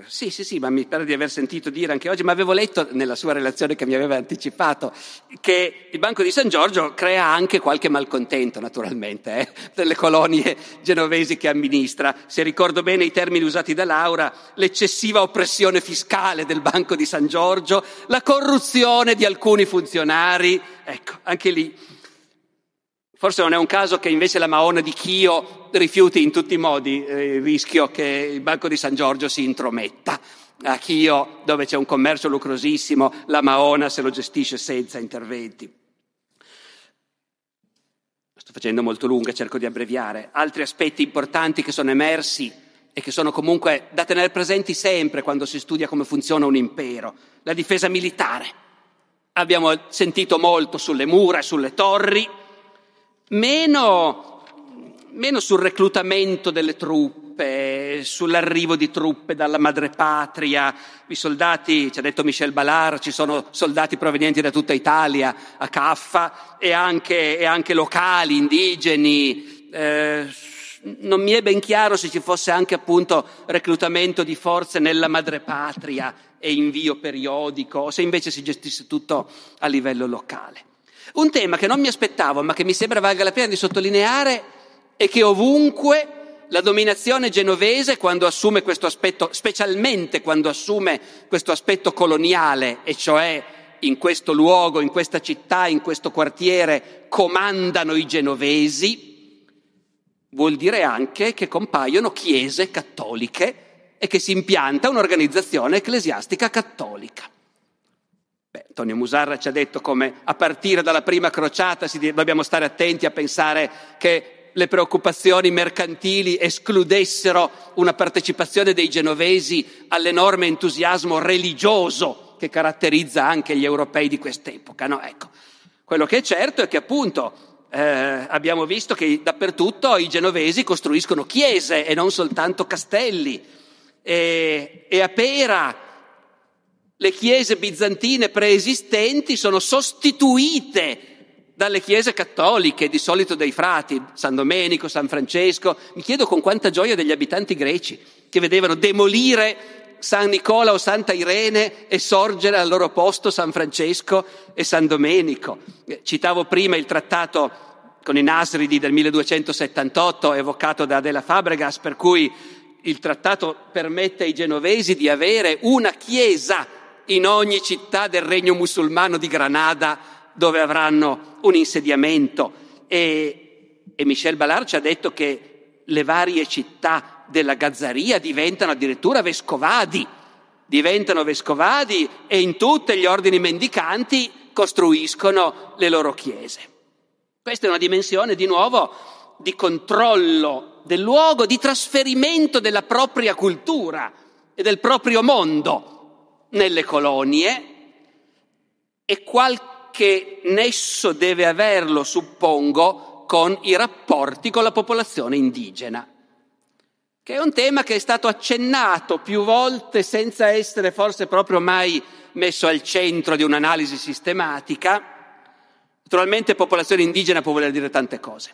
sì, sì, sì, ma mi pare di aver sentito dire anche oggi, ma avevo letto nella sua relazione che mi aveva anticipato, che il Banco di San Giorgio crea anche qualche malcontento, naturalmente, eh, delle colonie genovesi che amministra. Se ricordo bene i termini usati da Laura, l'eccessiva oppressione fiscale del Banco di San Giorgio, la corruzione di alcuni funzionari, ecco, anche lì Forse non è un caso che invece la Maona di Chio rifiuti in tutti i modi eh, il rischio che il Banco di San Giorgio si intrometta. A Chio, dove c'è un commercio lucrosissimo, la Maona se lo gestisce senza interventi. Sto facendo molto lunga, cerco di abbreviare. Altri aspetti importanti che sono emersi e che sono comunque da tenere presenti sempre quando si studia come funziona un impero. La difesa militare. Abbiamo sentito molto sulle mura e sulle torri meno, meno sul reclutamento delle truppe, sull'arrivo di truppe dalla madrepatria. I soldati, ci ha detto Michel Ballard, ci sono soldati provenienti da tutta Italia a Caffa e anche, e anche locali, indigeni. Eh, non mi è ben chiaro se ci fosse anche appunto reclutamento di forze nella madrepatria e invio periodico, o se invece si gestisse tutto a livello locale. Un tema che non mi aspettavo, ma che mi sembra valga la pena di sottolineare, è che ovunque la dominazione genovese, quando assume questo aspetto, specialmente quando assume questo aspetto coloniale, e cioè in questo luogo, in questa città, in questo quartiere, comandano i genovesi, vuol dire anche che compaiono chiese cattoliche e che si impianta un'organizzazione ecclesiastica cattolica. Antonio Musarra ci ha detto come a partire dalla prima crociata dobbiamo stare attenti a pensare che le preoccupazioni mercantili escludessero una partecipazione dei genovesi all'enorme entusiasmo religioso che caratterizza anche gli europei di quest'epoca. No, ecco. Quello che è certo è che appunto eh, abbiamo visto che dappertutto i genovesi costruiscono chiese e non soltanto castelli. E, e a Pera le chiese bizantine preesistenti sono sostituite dalle chiese cattoliche, di solito dei frati, San Domenico, San Francesco. Mi chiedo con quanta gioia degli abitanti greci che vedevano demolire San Nicola o Santa Irene e sorgere al loro posto San Francesco e San Domenico. Eh, citavo prima il trattato con i Nasridi del 1278 evocato da Adela Fabregas, per cui il trattato permette ai genovesi di avere una chiesa in ogni città del regno musulmano di Granada dove avranno un insediamento. E, e Michel Ballard ci ha detto che le varie città della Gazzaria diventano addirittura vescovadi, diventano vescovadi e in tutti gli ordini mendicanti costruiscono le loro chiese. Questa è una dimensione di nuovo di controllo del luogo, di trasferimento della propria cultura e del proprio mondo nelle colonie e qualche nesso deve averlo, suppongo, con i rapporti con la popolazione indigena, che è un tema che è stato accennato più volte senza essere forse proprio mai messo al centro di un'analisi sistematica. Naturalmente popolazione indigena può voler dire tante cose.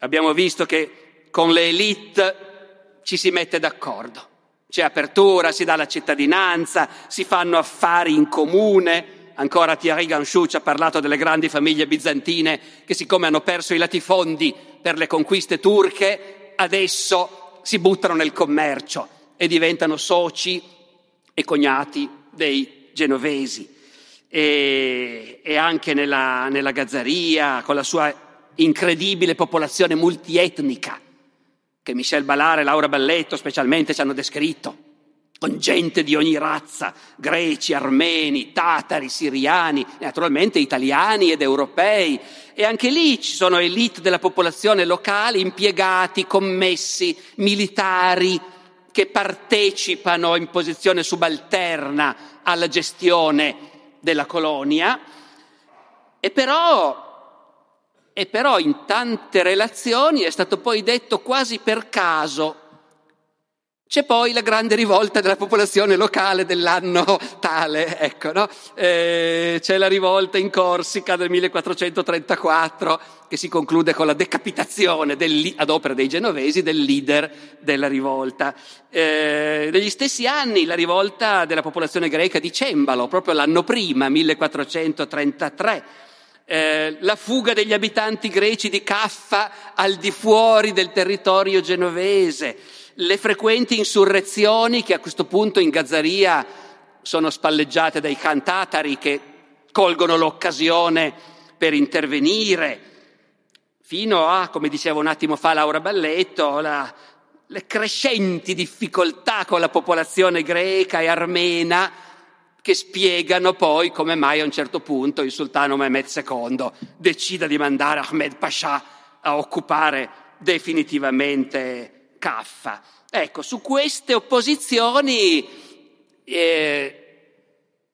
Abbiamo visto che con le elite ci si mette d'accordo, c'è apertura, si dà la cittadinanza, si fanno affari in comune, Ancora Thierry Ganchou ci ha parlato delle grandi famiglie bizantine che siccome hanno perso i latifondi per le conquiste turche, adesso si buttano nel commercio e diventano soci e cognati dei genovesi. E, e anche nella, nella Gazzaria, con la sua incredibile popolazione multietnica, che Michel Ballard e Laura Balletto specialmente ci hanno descritto con gente di ogni razza, greci, armeni, tatari, siriani, naturalmente italiani ed europei. E anche lì ci sono elite della popolazione locale, impiegati, commessi, militari, che partecipano in posizione subalterna alla gestione della colonia. E però, e però in tante relazioni è stato poi detto quasi per caso c'è poi la grande rivolta della popolazione locale dell'anno tale, ecco, no? eh, c'è la rivolta in Corsica del 1434 che si conclude con la decapitazione del, ad opera dei genovesi del leader della rivolta. Eh, negli stessi anni la rivolta della popolazione greca di Cembalo, proprio l'anno prima, 1433. Eh, la fuga degli abitanti greci di Caffa al di fuori del territorio genovese, le frequenti insurrezioni che a questo punto in Gazzaria sono spalleggiate dai cantatari che colgono l'occasione per intervenire, fino a, come diceva un attimo fa Laura Balletto, la, le crescenti difficoltà con la popolazione greca e armena che spiegano poi come mai a un certo punto il sultano Mehmed II decida di mandare Ahmed Pasha a occupare definitivamente Caffa. Ecco, su queste opposizioni, eh,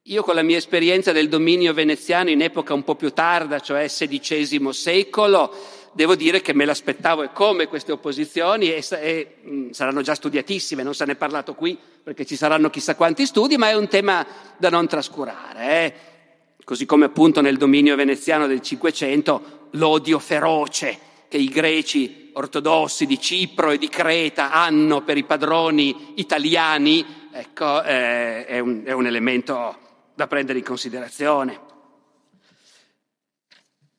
io con la mia esperienza del dominio veneziano in epoca un po' più tarda, cioè XVI secolo, devo dire che me l'aspettavo e come queste opposizioni, e, e mh, saranno già studiatissime, non se ne è parlato qui perché ci saranno chissà quanti studi, ma è un tema da non trascurare. Eh? Così come appunto nel dominio veneziano del Cinquecento l'odio feroce che i greci ortodossi di Cipro e di Creta hanno per i padroni italiani, ecco, eh, è, un, è un elemento da prendere in considerazione.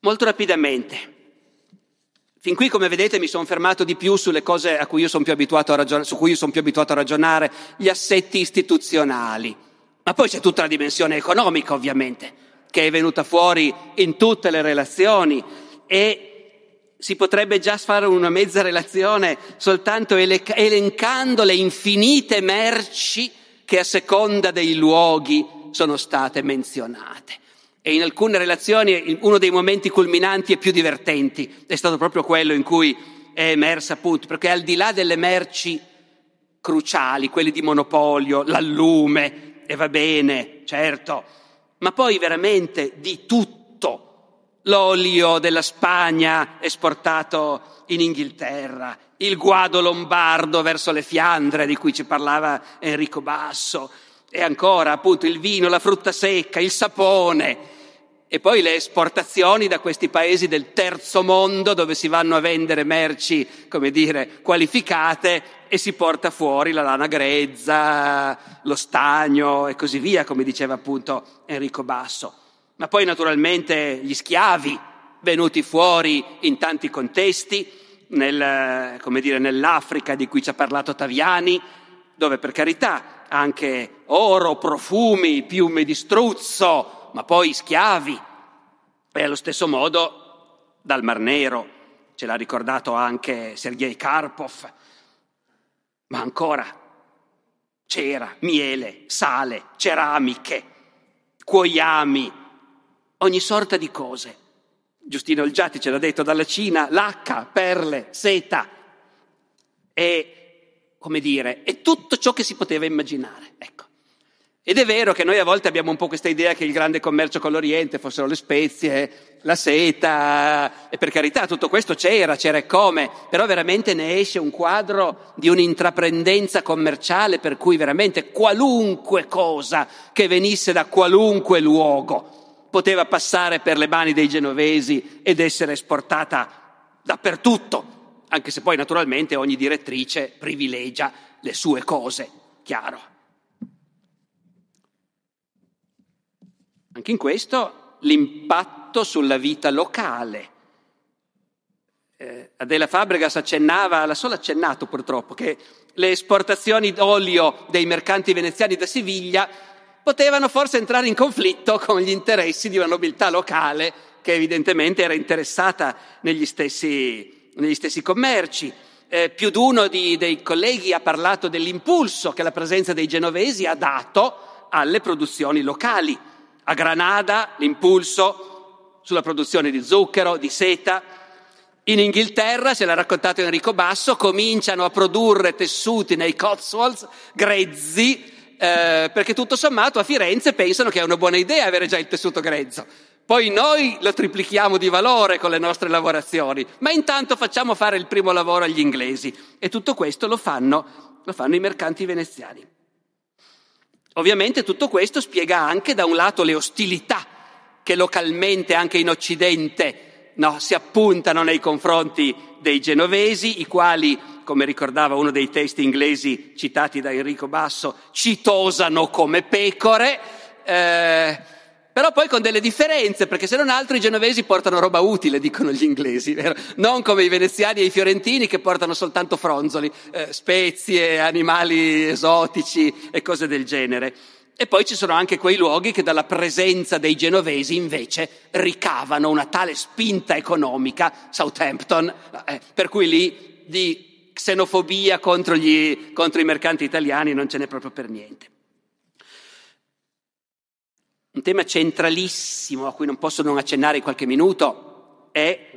Molto rapidamente, Fin qui, come vedete, mi sono fermato di più sulle cose cui ragion- su cui io sono più abituato a ragionare, gli assetti istituzionali. Ma poi c'è tutta la dimensione economica, ovviamente, che è venuta fuori in tutte le relazioni e si potrebbe già fare una mezza relazione soltanto elencando le infinite merci che a seconda dei luoghi sono state menzionate. E in alcune relazioni uno dei momenti culminanti e più divertenti è stato proprio quello in cui è emersa appunto, perché al di là delle merci cruciali, quelle di monopolio, l'allume, e va bene, certo, ma poi veramente di tutto l'olio della Spagna esportato in Inghilterra, il guado lombardo verso le Fiandre di cui ci parlava Enrico Basso, e ancora appunto il vino, la frutta secca, il sapone, e poi le esportazioni da questi paesi del terzo mondo dove si vanno a vendere merci, come dire, qualificate e si porta fuori la lana grezza, lo stagno e così via, come diceva appunto Enrico Basso. Ma poi naturalmente gli schiavi venuti fuori in tanti contesti, nel, dire, nell'Africa di cui ci ha parlato Taviani, dove per carità anche oro, profumi, piume di struzzo, ma poi schiavi. E allo stesso modo dal Mar Nero, ce l'ha ricordato anche Sergei Karpov, ma ancora c'era miele, sale, ceramiche, cuoiami, ogni sorta di cose. Giustino Olgiati ce l'ha detto dalla Cina, lacca, perle, seta e, come dire, è tutto ciò che si poteva immaginare. Ecco. Ed è vero che noi a volte abbiamo un po' questa idea che il grande commercio con l'Oriente fossero le spezie, la seta, e per carità tutto questo c'era, c'era e come, però veramente ne esce un quadro di un'intraprendenza commerciale per cui veramente qualunque cosa che venisse da qualunque luogo poteva passare per le mani dei genovesi ed essere esportata dappertutto, anche se poi naturalmente ogni direttrice privilegia le sue cose, chiaro. Anche in questo l'impatto sulla vita locale. Eh, Adela Fabregas accennava, l'ha solo accennato purtroppo, che le esportazioni d'olio dei mercanti veneziani da Siviglia potevano forse entrare in conflitto con gli interessi di una nobiltà locale che evidentemente era interessata negli stessi, negli stessi commerci. Eh, più di uno dei colleghi ha parlato dell'impulso che la presenza dei genovesi ha dato alle produzioni locali. A Granada l'impulso sulla produzione di zucchero, di seta. In Inghilterra, se l'ha raccontato Enrico Basso, cominciano a produrre tessuti nei Cotswolds grezzi, eh, perché tutto sommato a Firenze pensano che è una buona idea avere già il tessuto grezzo. Poi noi lo triplichiamo di valore con le nostre lavorazioni, ma intanto facciamo fare il primo lavoro agli inglesi. E tutto questo lo fanno, lo fanno i mercanti veneziani. Ovviamente tutto questo spiega anche da un lato le ostilità che localmente anche in Occidente no, si appuntano nei confronti dei genovesi, i quali, come ricordava uno dei testi inglesi citati da Enrico Basso, ci tosano come pecore. Eh, però poi con delle differenze, perché se non altro i genovesi portano roba utile, dicono gli inglesi, vero? non come i veneziani e i fiorentini che portano soltanto fronzoli, eh, spezie, animali esotici e cose del genere. E poi ci sono anche quei luoghi che dalla presenza dei genovesi invece ricavano una tale spinta economica, Southampton, eh, per cui lì di xenofobia contro, gli, contro i mercanti italiani non ce n'è proprio per niente. Un tema centralissimo a cui non posso non accennare in qualche minuto è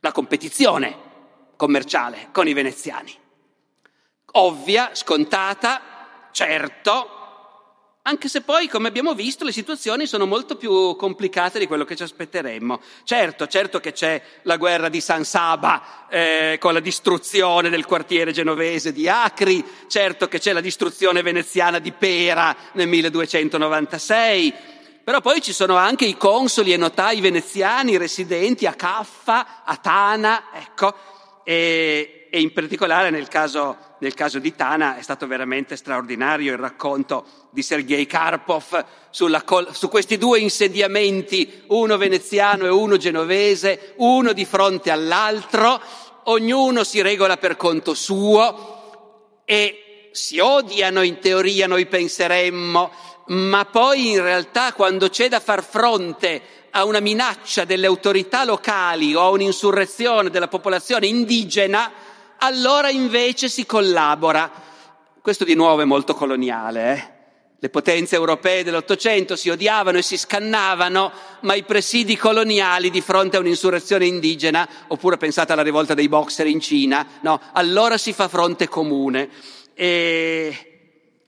la competizione commerciale con i veneziani. Ovvia, scontata, certo, anche se poi, come abbiamo visto, le situazioni sono molto più complicate di quello che ci aspetteremmo. Certo, certo che c'è la guerra di San Saba eh, con la distruzione del quartiere genovese di Acri, certo che c'è la distruzione veneziana di Pera nel 1296, però poi ci sono anche i consoli e notai veneziani residenti a Caffa, a Tana, ecco, e, e in particolare nel caso nel caso di Tana è stato veramente straordinario il racconto di Sergei Karpov col- su questi due insediamenti, uno veneziano e uno genovese, uno di fronte all'altro, ognuno si regola per conto suo e si odiano in teoria, noi penseremmo, ma poi in realtà quando c'è da far fronte a una minaccia delle autorità locali o a un'insurrezione della popolazione indigena, allora invece si collabora. Questo di nuovo è molto coloniale. Eh? Le potenze europee dell'Ottocento si odiavano e si scannavano, ma i presidi coloniali di fronte a un'insurrezione indigena, oppure pensate alla rivolta dei boxer in Cina, no, allora si fa fronte comune. E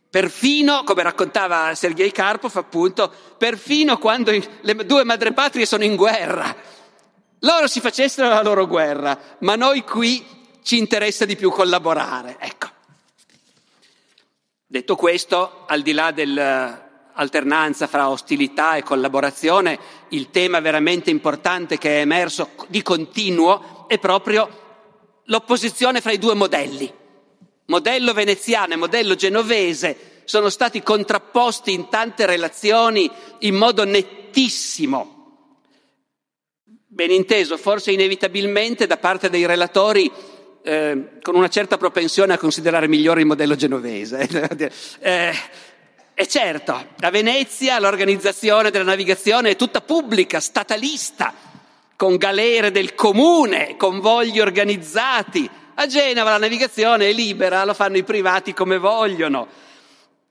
perfino, come raccontava Sergei Karpov, appunto, perfino quando le due madrepatrie sono in guerra, loro si facessero la loro guerra, ma noi qui ci interessa di più collaborare. Ecco. Detto questo, al di là dell'alternanza fra ostilità e collaborazione, il tema veramente importante che è emerso di continuo è proprio l'opposizione fra i due modelli. Modello veneziano e modello genovese sono stati contrapposti in tante relazioni in modo nettissimo. Ben inteso, forse inevitabilmente da parte dei relatori eh, con una certa propensione a considerare migliore il modello genovese. eh, e certo, a Venezia l'organizzazione della navigazione è tutta pubblica, statalista, con galere del comune, convogli organizzati. A Genova la navigazione è libera, lo fanno i privati come vogliono.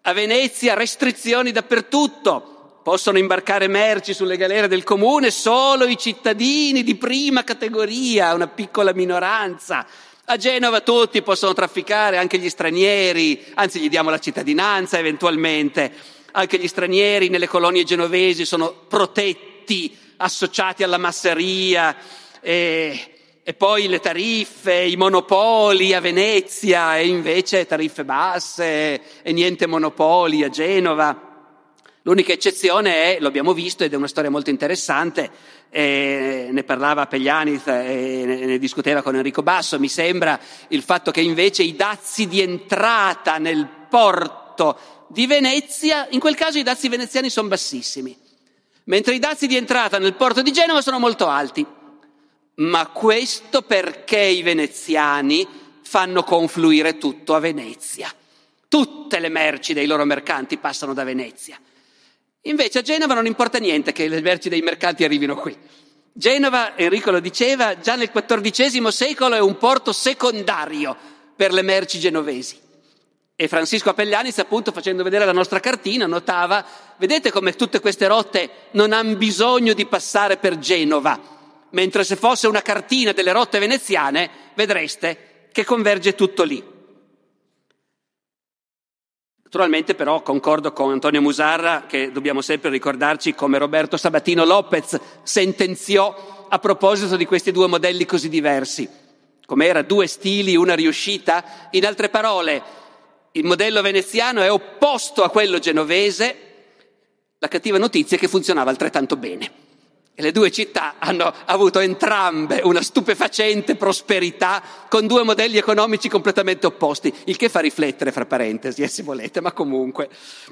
A Venezia restrizioni dappertutto, possono imbarcare merci sulle galere del comune solo i cittadini di prima categoria, una piccola minoranza. A Genova tutti possono trafficare, anche gli stranieri, anzi gli diamo la cittadinanza eventualmente. Anche gli stranieri nelle colonie genovesi sono protetti, associati alla masseria. E, e poi le tariffe, i monopoli a Venezia e invece tariffe basse e niente monopoli a Genova. L'unica eccezione è, lo abbiamo visto ed è una storia molto interessante, ne parlava Peglianiz e ne, ne discuteva con Enrico Basso, mi sembra il fatto che invece i dazi di entrata nel porto di Venezia, in quel caso i dazi veneziani sono bassissimi, mentre i dazi di entrata nel porto di Genova sono molto alti. Ma questo perché i veneziani fanno confluire tutto a Venezia. Tutte le merci dei loro mercanti passano da Venezia. Invece a Genova non importa niente che le merci dei mercanti arrivino qui. Genova, Enrico lo diceva, già nel XIV secolo è un porto secondario per le merci genovesi. E Francisco Appellianis, appunto, facendo vedere la nostra cartina, notava, vedete come tutte queste rotte non hanno bisogno di passare per Genova, mentre se fosse una cartina delle rotte veneziane, vedreste che converge tutto lì. Naturalmente però concordo con Antonio Musarra che dobbiamo sempre ricordarci come Roberto Sabatino Lopez sentenziò a proposito di questi due modelli così diversi. Come era due stili, una riuscita. In altre parole, il modello veneziano è opposto a quello genovese. La cattiva notizia è che funzionava altrettanto bene. E le due città hanno avuto entrambe una stupefacente prosperità con due modelli economici completamente opposti, il che fa riflettere, fra parentesi, eh, se volete, ma comunque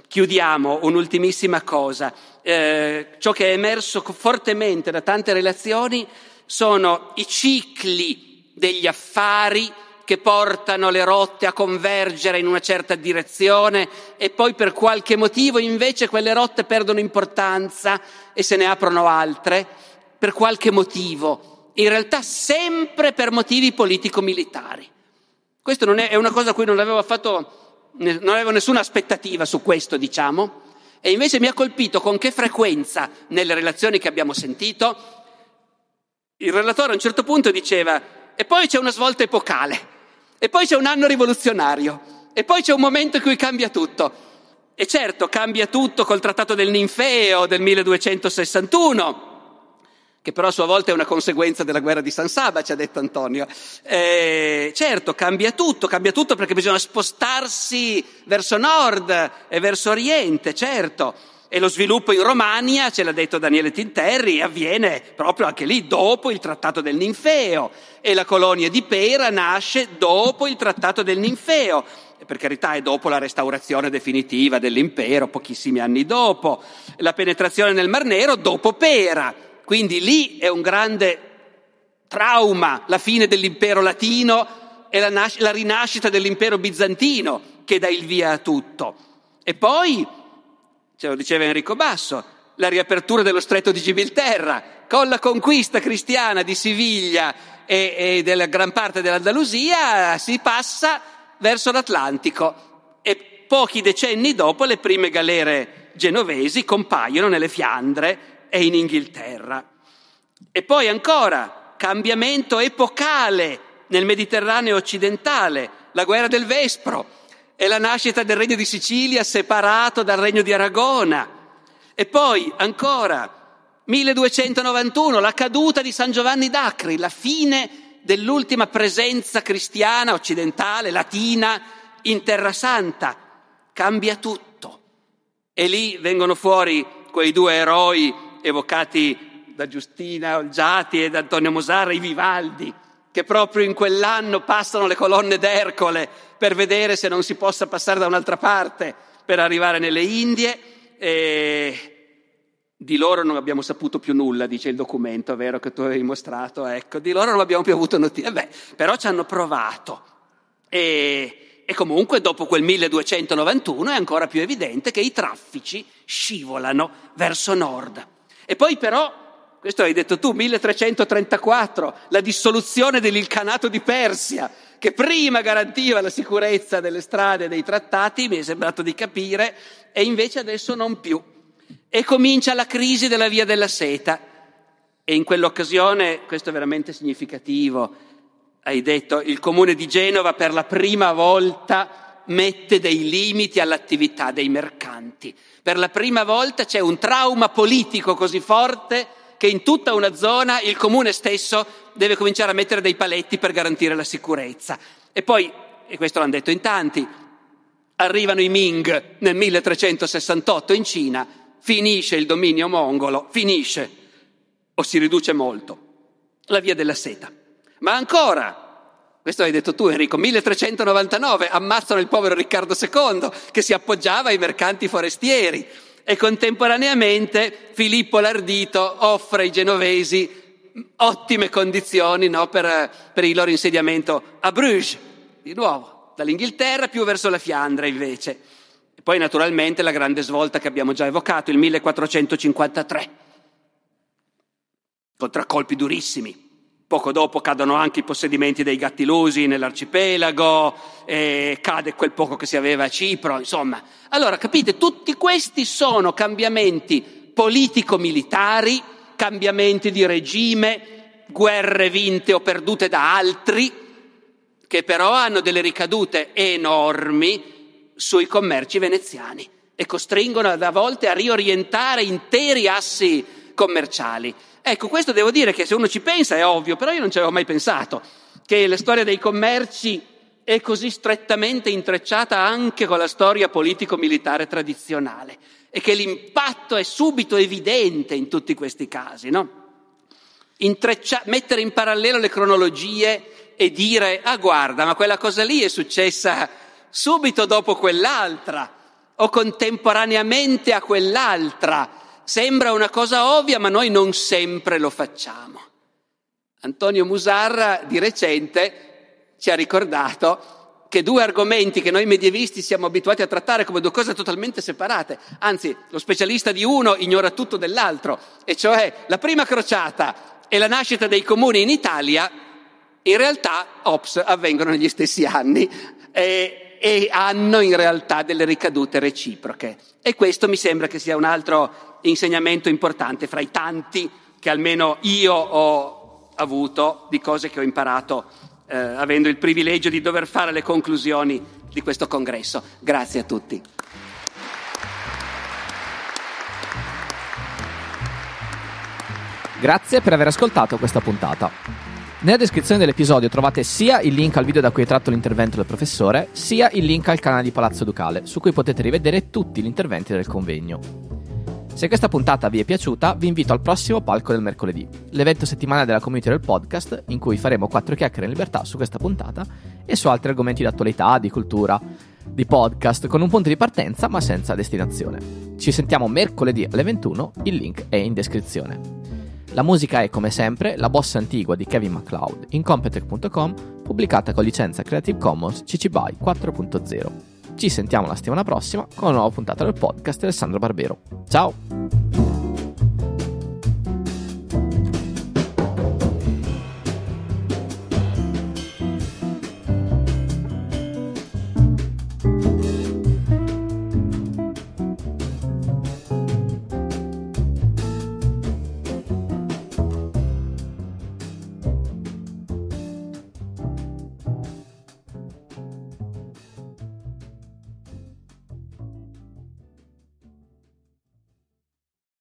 chiudiamo un'ultimissima cosa. Eh, ciò che è emerso fortemente da tante relazioni sono i cicli degli affari che portano le rotte a convergere in una certa direzione e poi per qualche motivo invece quelle rotte perdono importanza e se ne aprono altre, per qualche motivo, in realtà sempre per motivi politico-militari. Questo non è, è una cosa a cui non avevo fatto, non avevo nessuna aspettativa su questo, diciamo, e invece mi ha colpito con che frequenza nelle relazioni che abbiamo sentito il relatore a un certo punto diceva e poi c'è una svolta epocale. E poi c'è un anno rivoluzionario. E poi c'è un momento in cui cambia tutto. E certo, cambia tutto col trattato del Ninfeo del 1261, che però a sua volta è una conseguenza della guerra di San Saba, ci ha detto Antonio. Eh, certo, cambia tutto, cambia tutto perché bisogna spostarsi verso nord e verso oriente, certo. E lo sviluppo in Romania, ce l'ha detto Daniele Tinterri, avviene proprio anche lì dopo il trattato del Ninfeo e la colonia di Pera nasce dopo il trattato del Ninfeo. E per carità è dopo la restaurazione definitiva dell'impero, pochissimi anni dopo, la penetrazione nel Mar Nero dopo Pera. Quindi lì è un grande trauma, la fine dell'impero latino e la, nas- la rinascita dell'impero bizantino che dà il via a tutto. E poi ce lo diceva Enrico Basso, la riapertura dello stretto di Gibilterra, con la conquista cristiana di Siviglia e, e della gran parte dell'Andalusia si passa verso l'Atlantico e pochi decenni dopo le prime galere genovesi compaiono nelle Fiandre e in Inghilterra. E poi ancora cambiamento epocale nel Mediterraneo occidentale, la guerra del Vespro, è la nascita del regno di Sicilia separato dal regno di Aragona. E poi ancora 1291, la caduta di San Giovanni d'Acri, la fine dell'ultima presenza cristiana occidentale, latina, in Terra Santa. Cambia tutto. E lì vengono fuori quei due eroi evocati da Giustina Olgiati e da Antonio Mosara, i Vivaldi, che proprio in quell'anno passano le colonne d'Ercole per vedere se non si possa passare da un'altra parte per arrivare nelle Indie. E di loro non abbiamo saputo più nulla, dice il documento, vero, che tu avevi mostrato, ecco, di loro non abbiamo più avuto notizie, beh, però ci hanno provato. E, e comunque dopo quel 1291 è ancora più evidente che i traffici scivolano verso nord. E poi però questo hai detto tu, 1334, la dissoluzione dell'Ilcanato di Persia, che prima garantiva la sicurezza delle strade e dei trattati, mi è sembrato di capire, e invece adesso non più. E comincia la crisi della via della seta. E in quell'occasione, questo è veramente significativo, hai detto il comune di Genova per la prima volta mette dei limiti all'attività dei mercanti. Per la prima volta c'è un trauma politico così forte che in tutta una zona il comune stesso deve cominciare a mettere dei paletti per garantire la sicurezza. E poi, e questo l'hanno detto in tanti, arrivano i Ming nel 1368 in Cina, finisce il dominio mongolo, finisce o si riduce molto la via della seta. Ma ancora, questo hai detto tu Enrico, 1399 ammazzano il povero Riccardo II che si appoggiava ai mercanti forestieri e contemporaneamente Filippo l'Ardito offre ai genovesi ottime condizioni no, per, per il loro insediamento a Bruges, di nuovo, dall'Inghilterra più verso la Fiandra invece. E poi naturalmente la grande svolta che abbiamo già evocato, il 1453, contraccolpi durissimi Poco dopo cadono anche i possedimenti dei Gattilusi nell'arcipelago, eh, cade quel poco che si aveva a Cipro, insomma. Allora, capite, tutti questi sono cambiamenti politico-militari, cambiamenti di regime, guerre vinte o perdute da altri, che però hanno delle ricadute enormi sui commerci veneziani e costringono a volte a riorientare interi assi commerciali. Ecco, questo devo dire che se uno ci pensa è ovvio, però io non ci avevo mai pensato, che la storia dei commerci è così strettamente intrecciata anche con la storia politico-militare tradizionale e che l'impatto è subito evidente in tutti questi casi, no? Intreccia- mettere in parallelo le cronologie e dire, ah guarda, ma quella cosa lì è successa subito dopo quell'altra o contemporaneamente a quell'altra Sembra una cosa ovvia, ma noi non sempre lo facciamo. Antonio Musarra di recente ci ha ricordato che due argomenti che noi medievisti siamo abituati a trattare come due cose totalmente separate, anzi lo specialista di uno ignora tutto dell'altro, e cioè la prima crociata e la nascita dei comuni in Italia, in realtà, ops, avvengono negli stessi anni. E, e hanno in realtà delle ricadute reciproche. E questo mi sembra che sia un altro insegnamento importante fra i tanti che almeno io ho avuto di cose che ho imparato eh, avendo il privilegio di dover fare le conclusioni di questo congresso. Grazie a tutti. Grazie per aver ascoltato questa puntata. Nella descrizione dell'episodio trovate sia il link al video da cui è tratto l'intervento del professore, sia il link al canale di Palazzo Ducale, su cui potete rivedere tutti gli interventi del convegno. Se questa puntata vi è piaciuta, vi invito al prossimo palco del mercoledì, l'evento settimanale della community del podcast, in cui faremo quattro chiacchiere in libertà su questa puntata e su altri argomenti di attualità, di cultura, di podcast, con un punto di partenza ma senza destinazione. Ci sentiamo mercoledì alle 21, il link è in descrizione. La musica è, come sempre, La bossa antigua di Kevin MacLeod in Competech.com, pubblicata con licenza Creative Commons CC BY 4.0. Ci sentiamo la settimana prossima con una nuova puntata del podcast Alessandro Barbero. Ciao!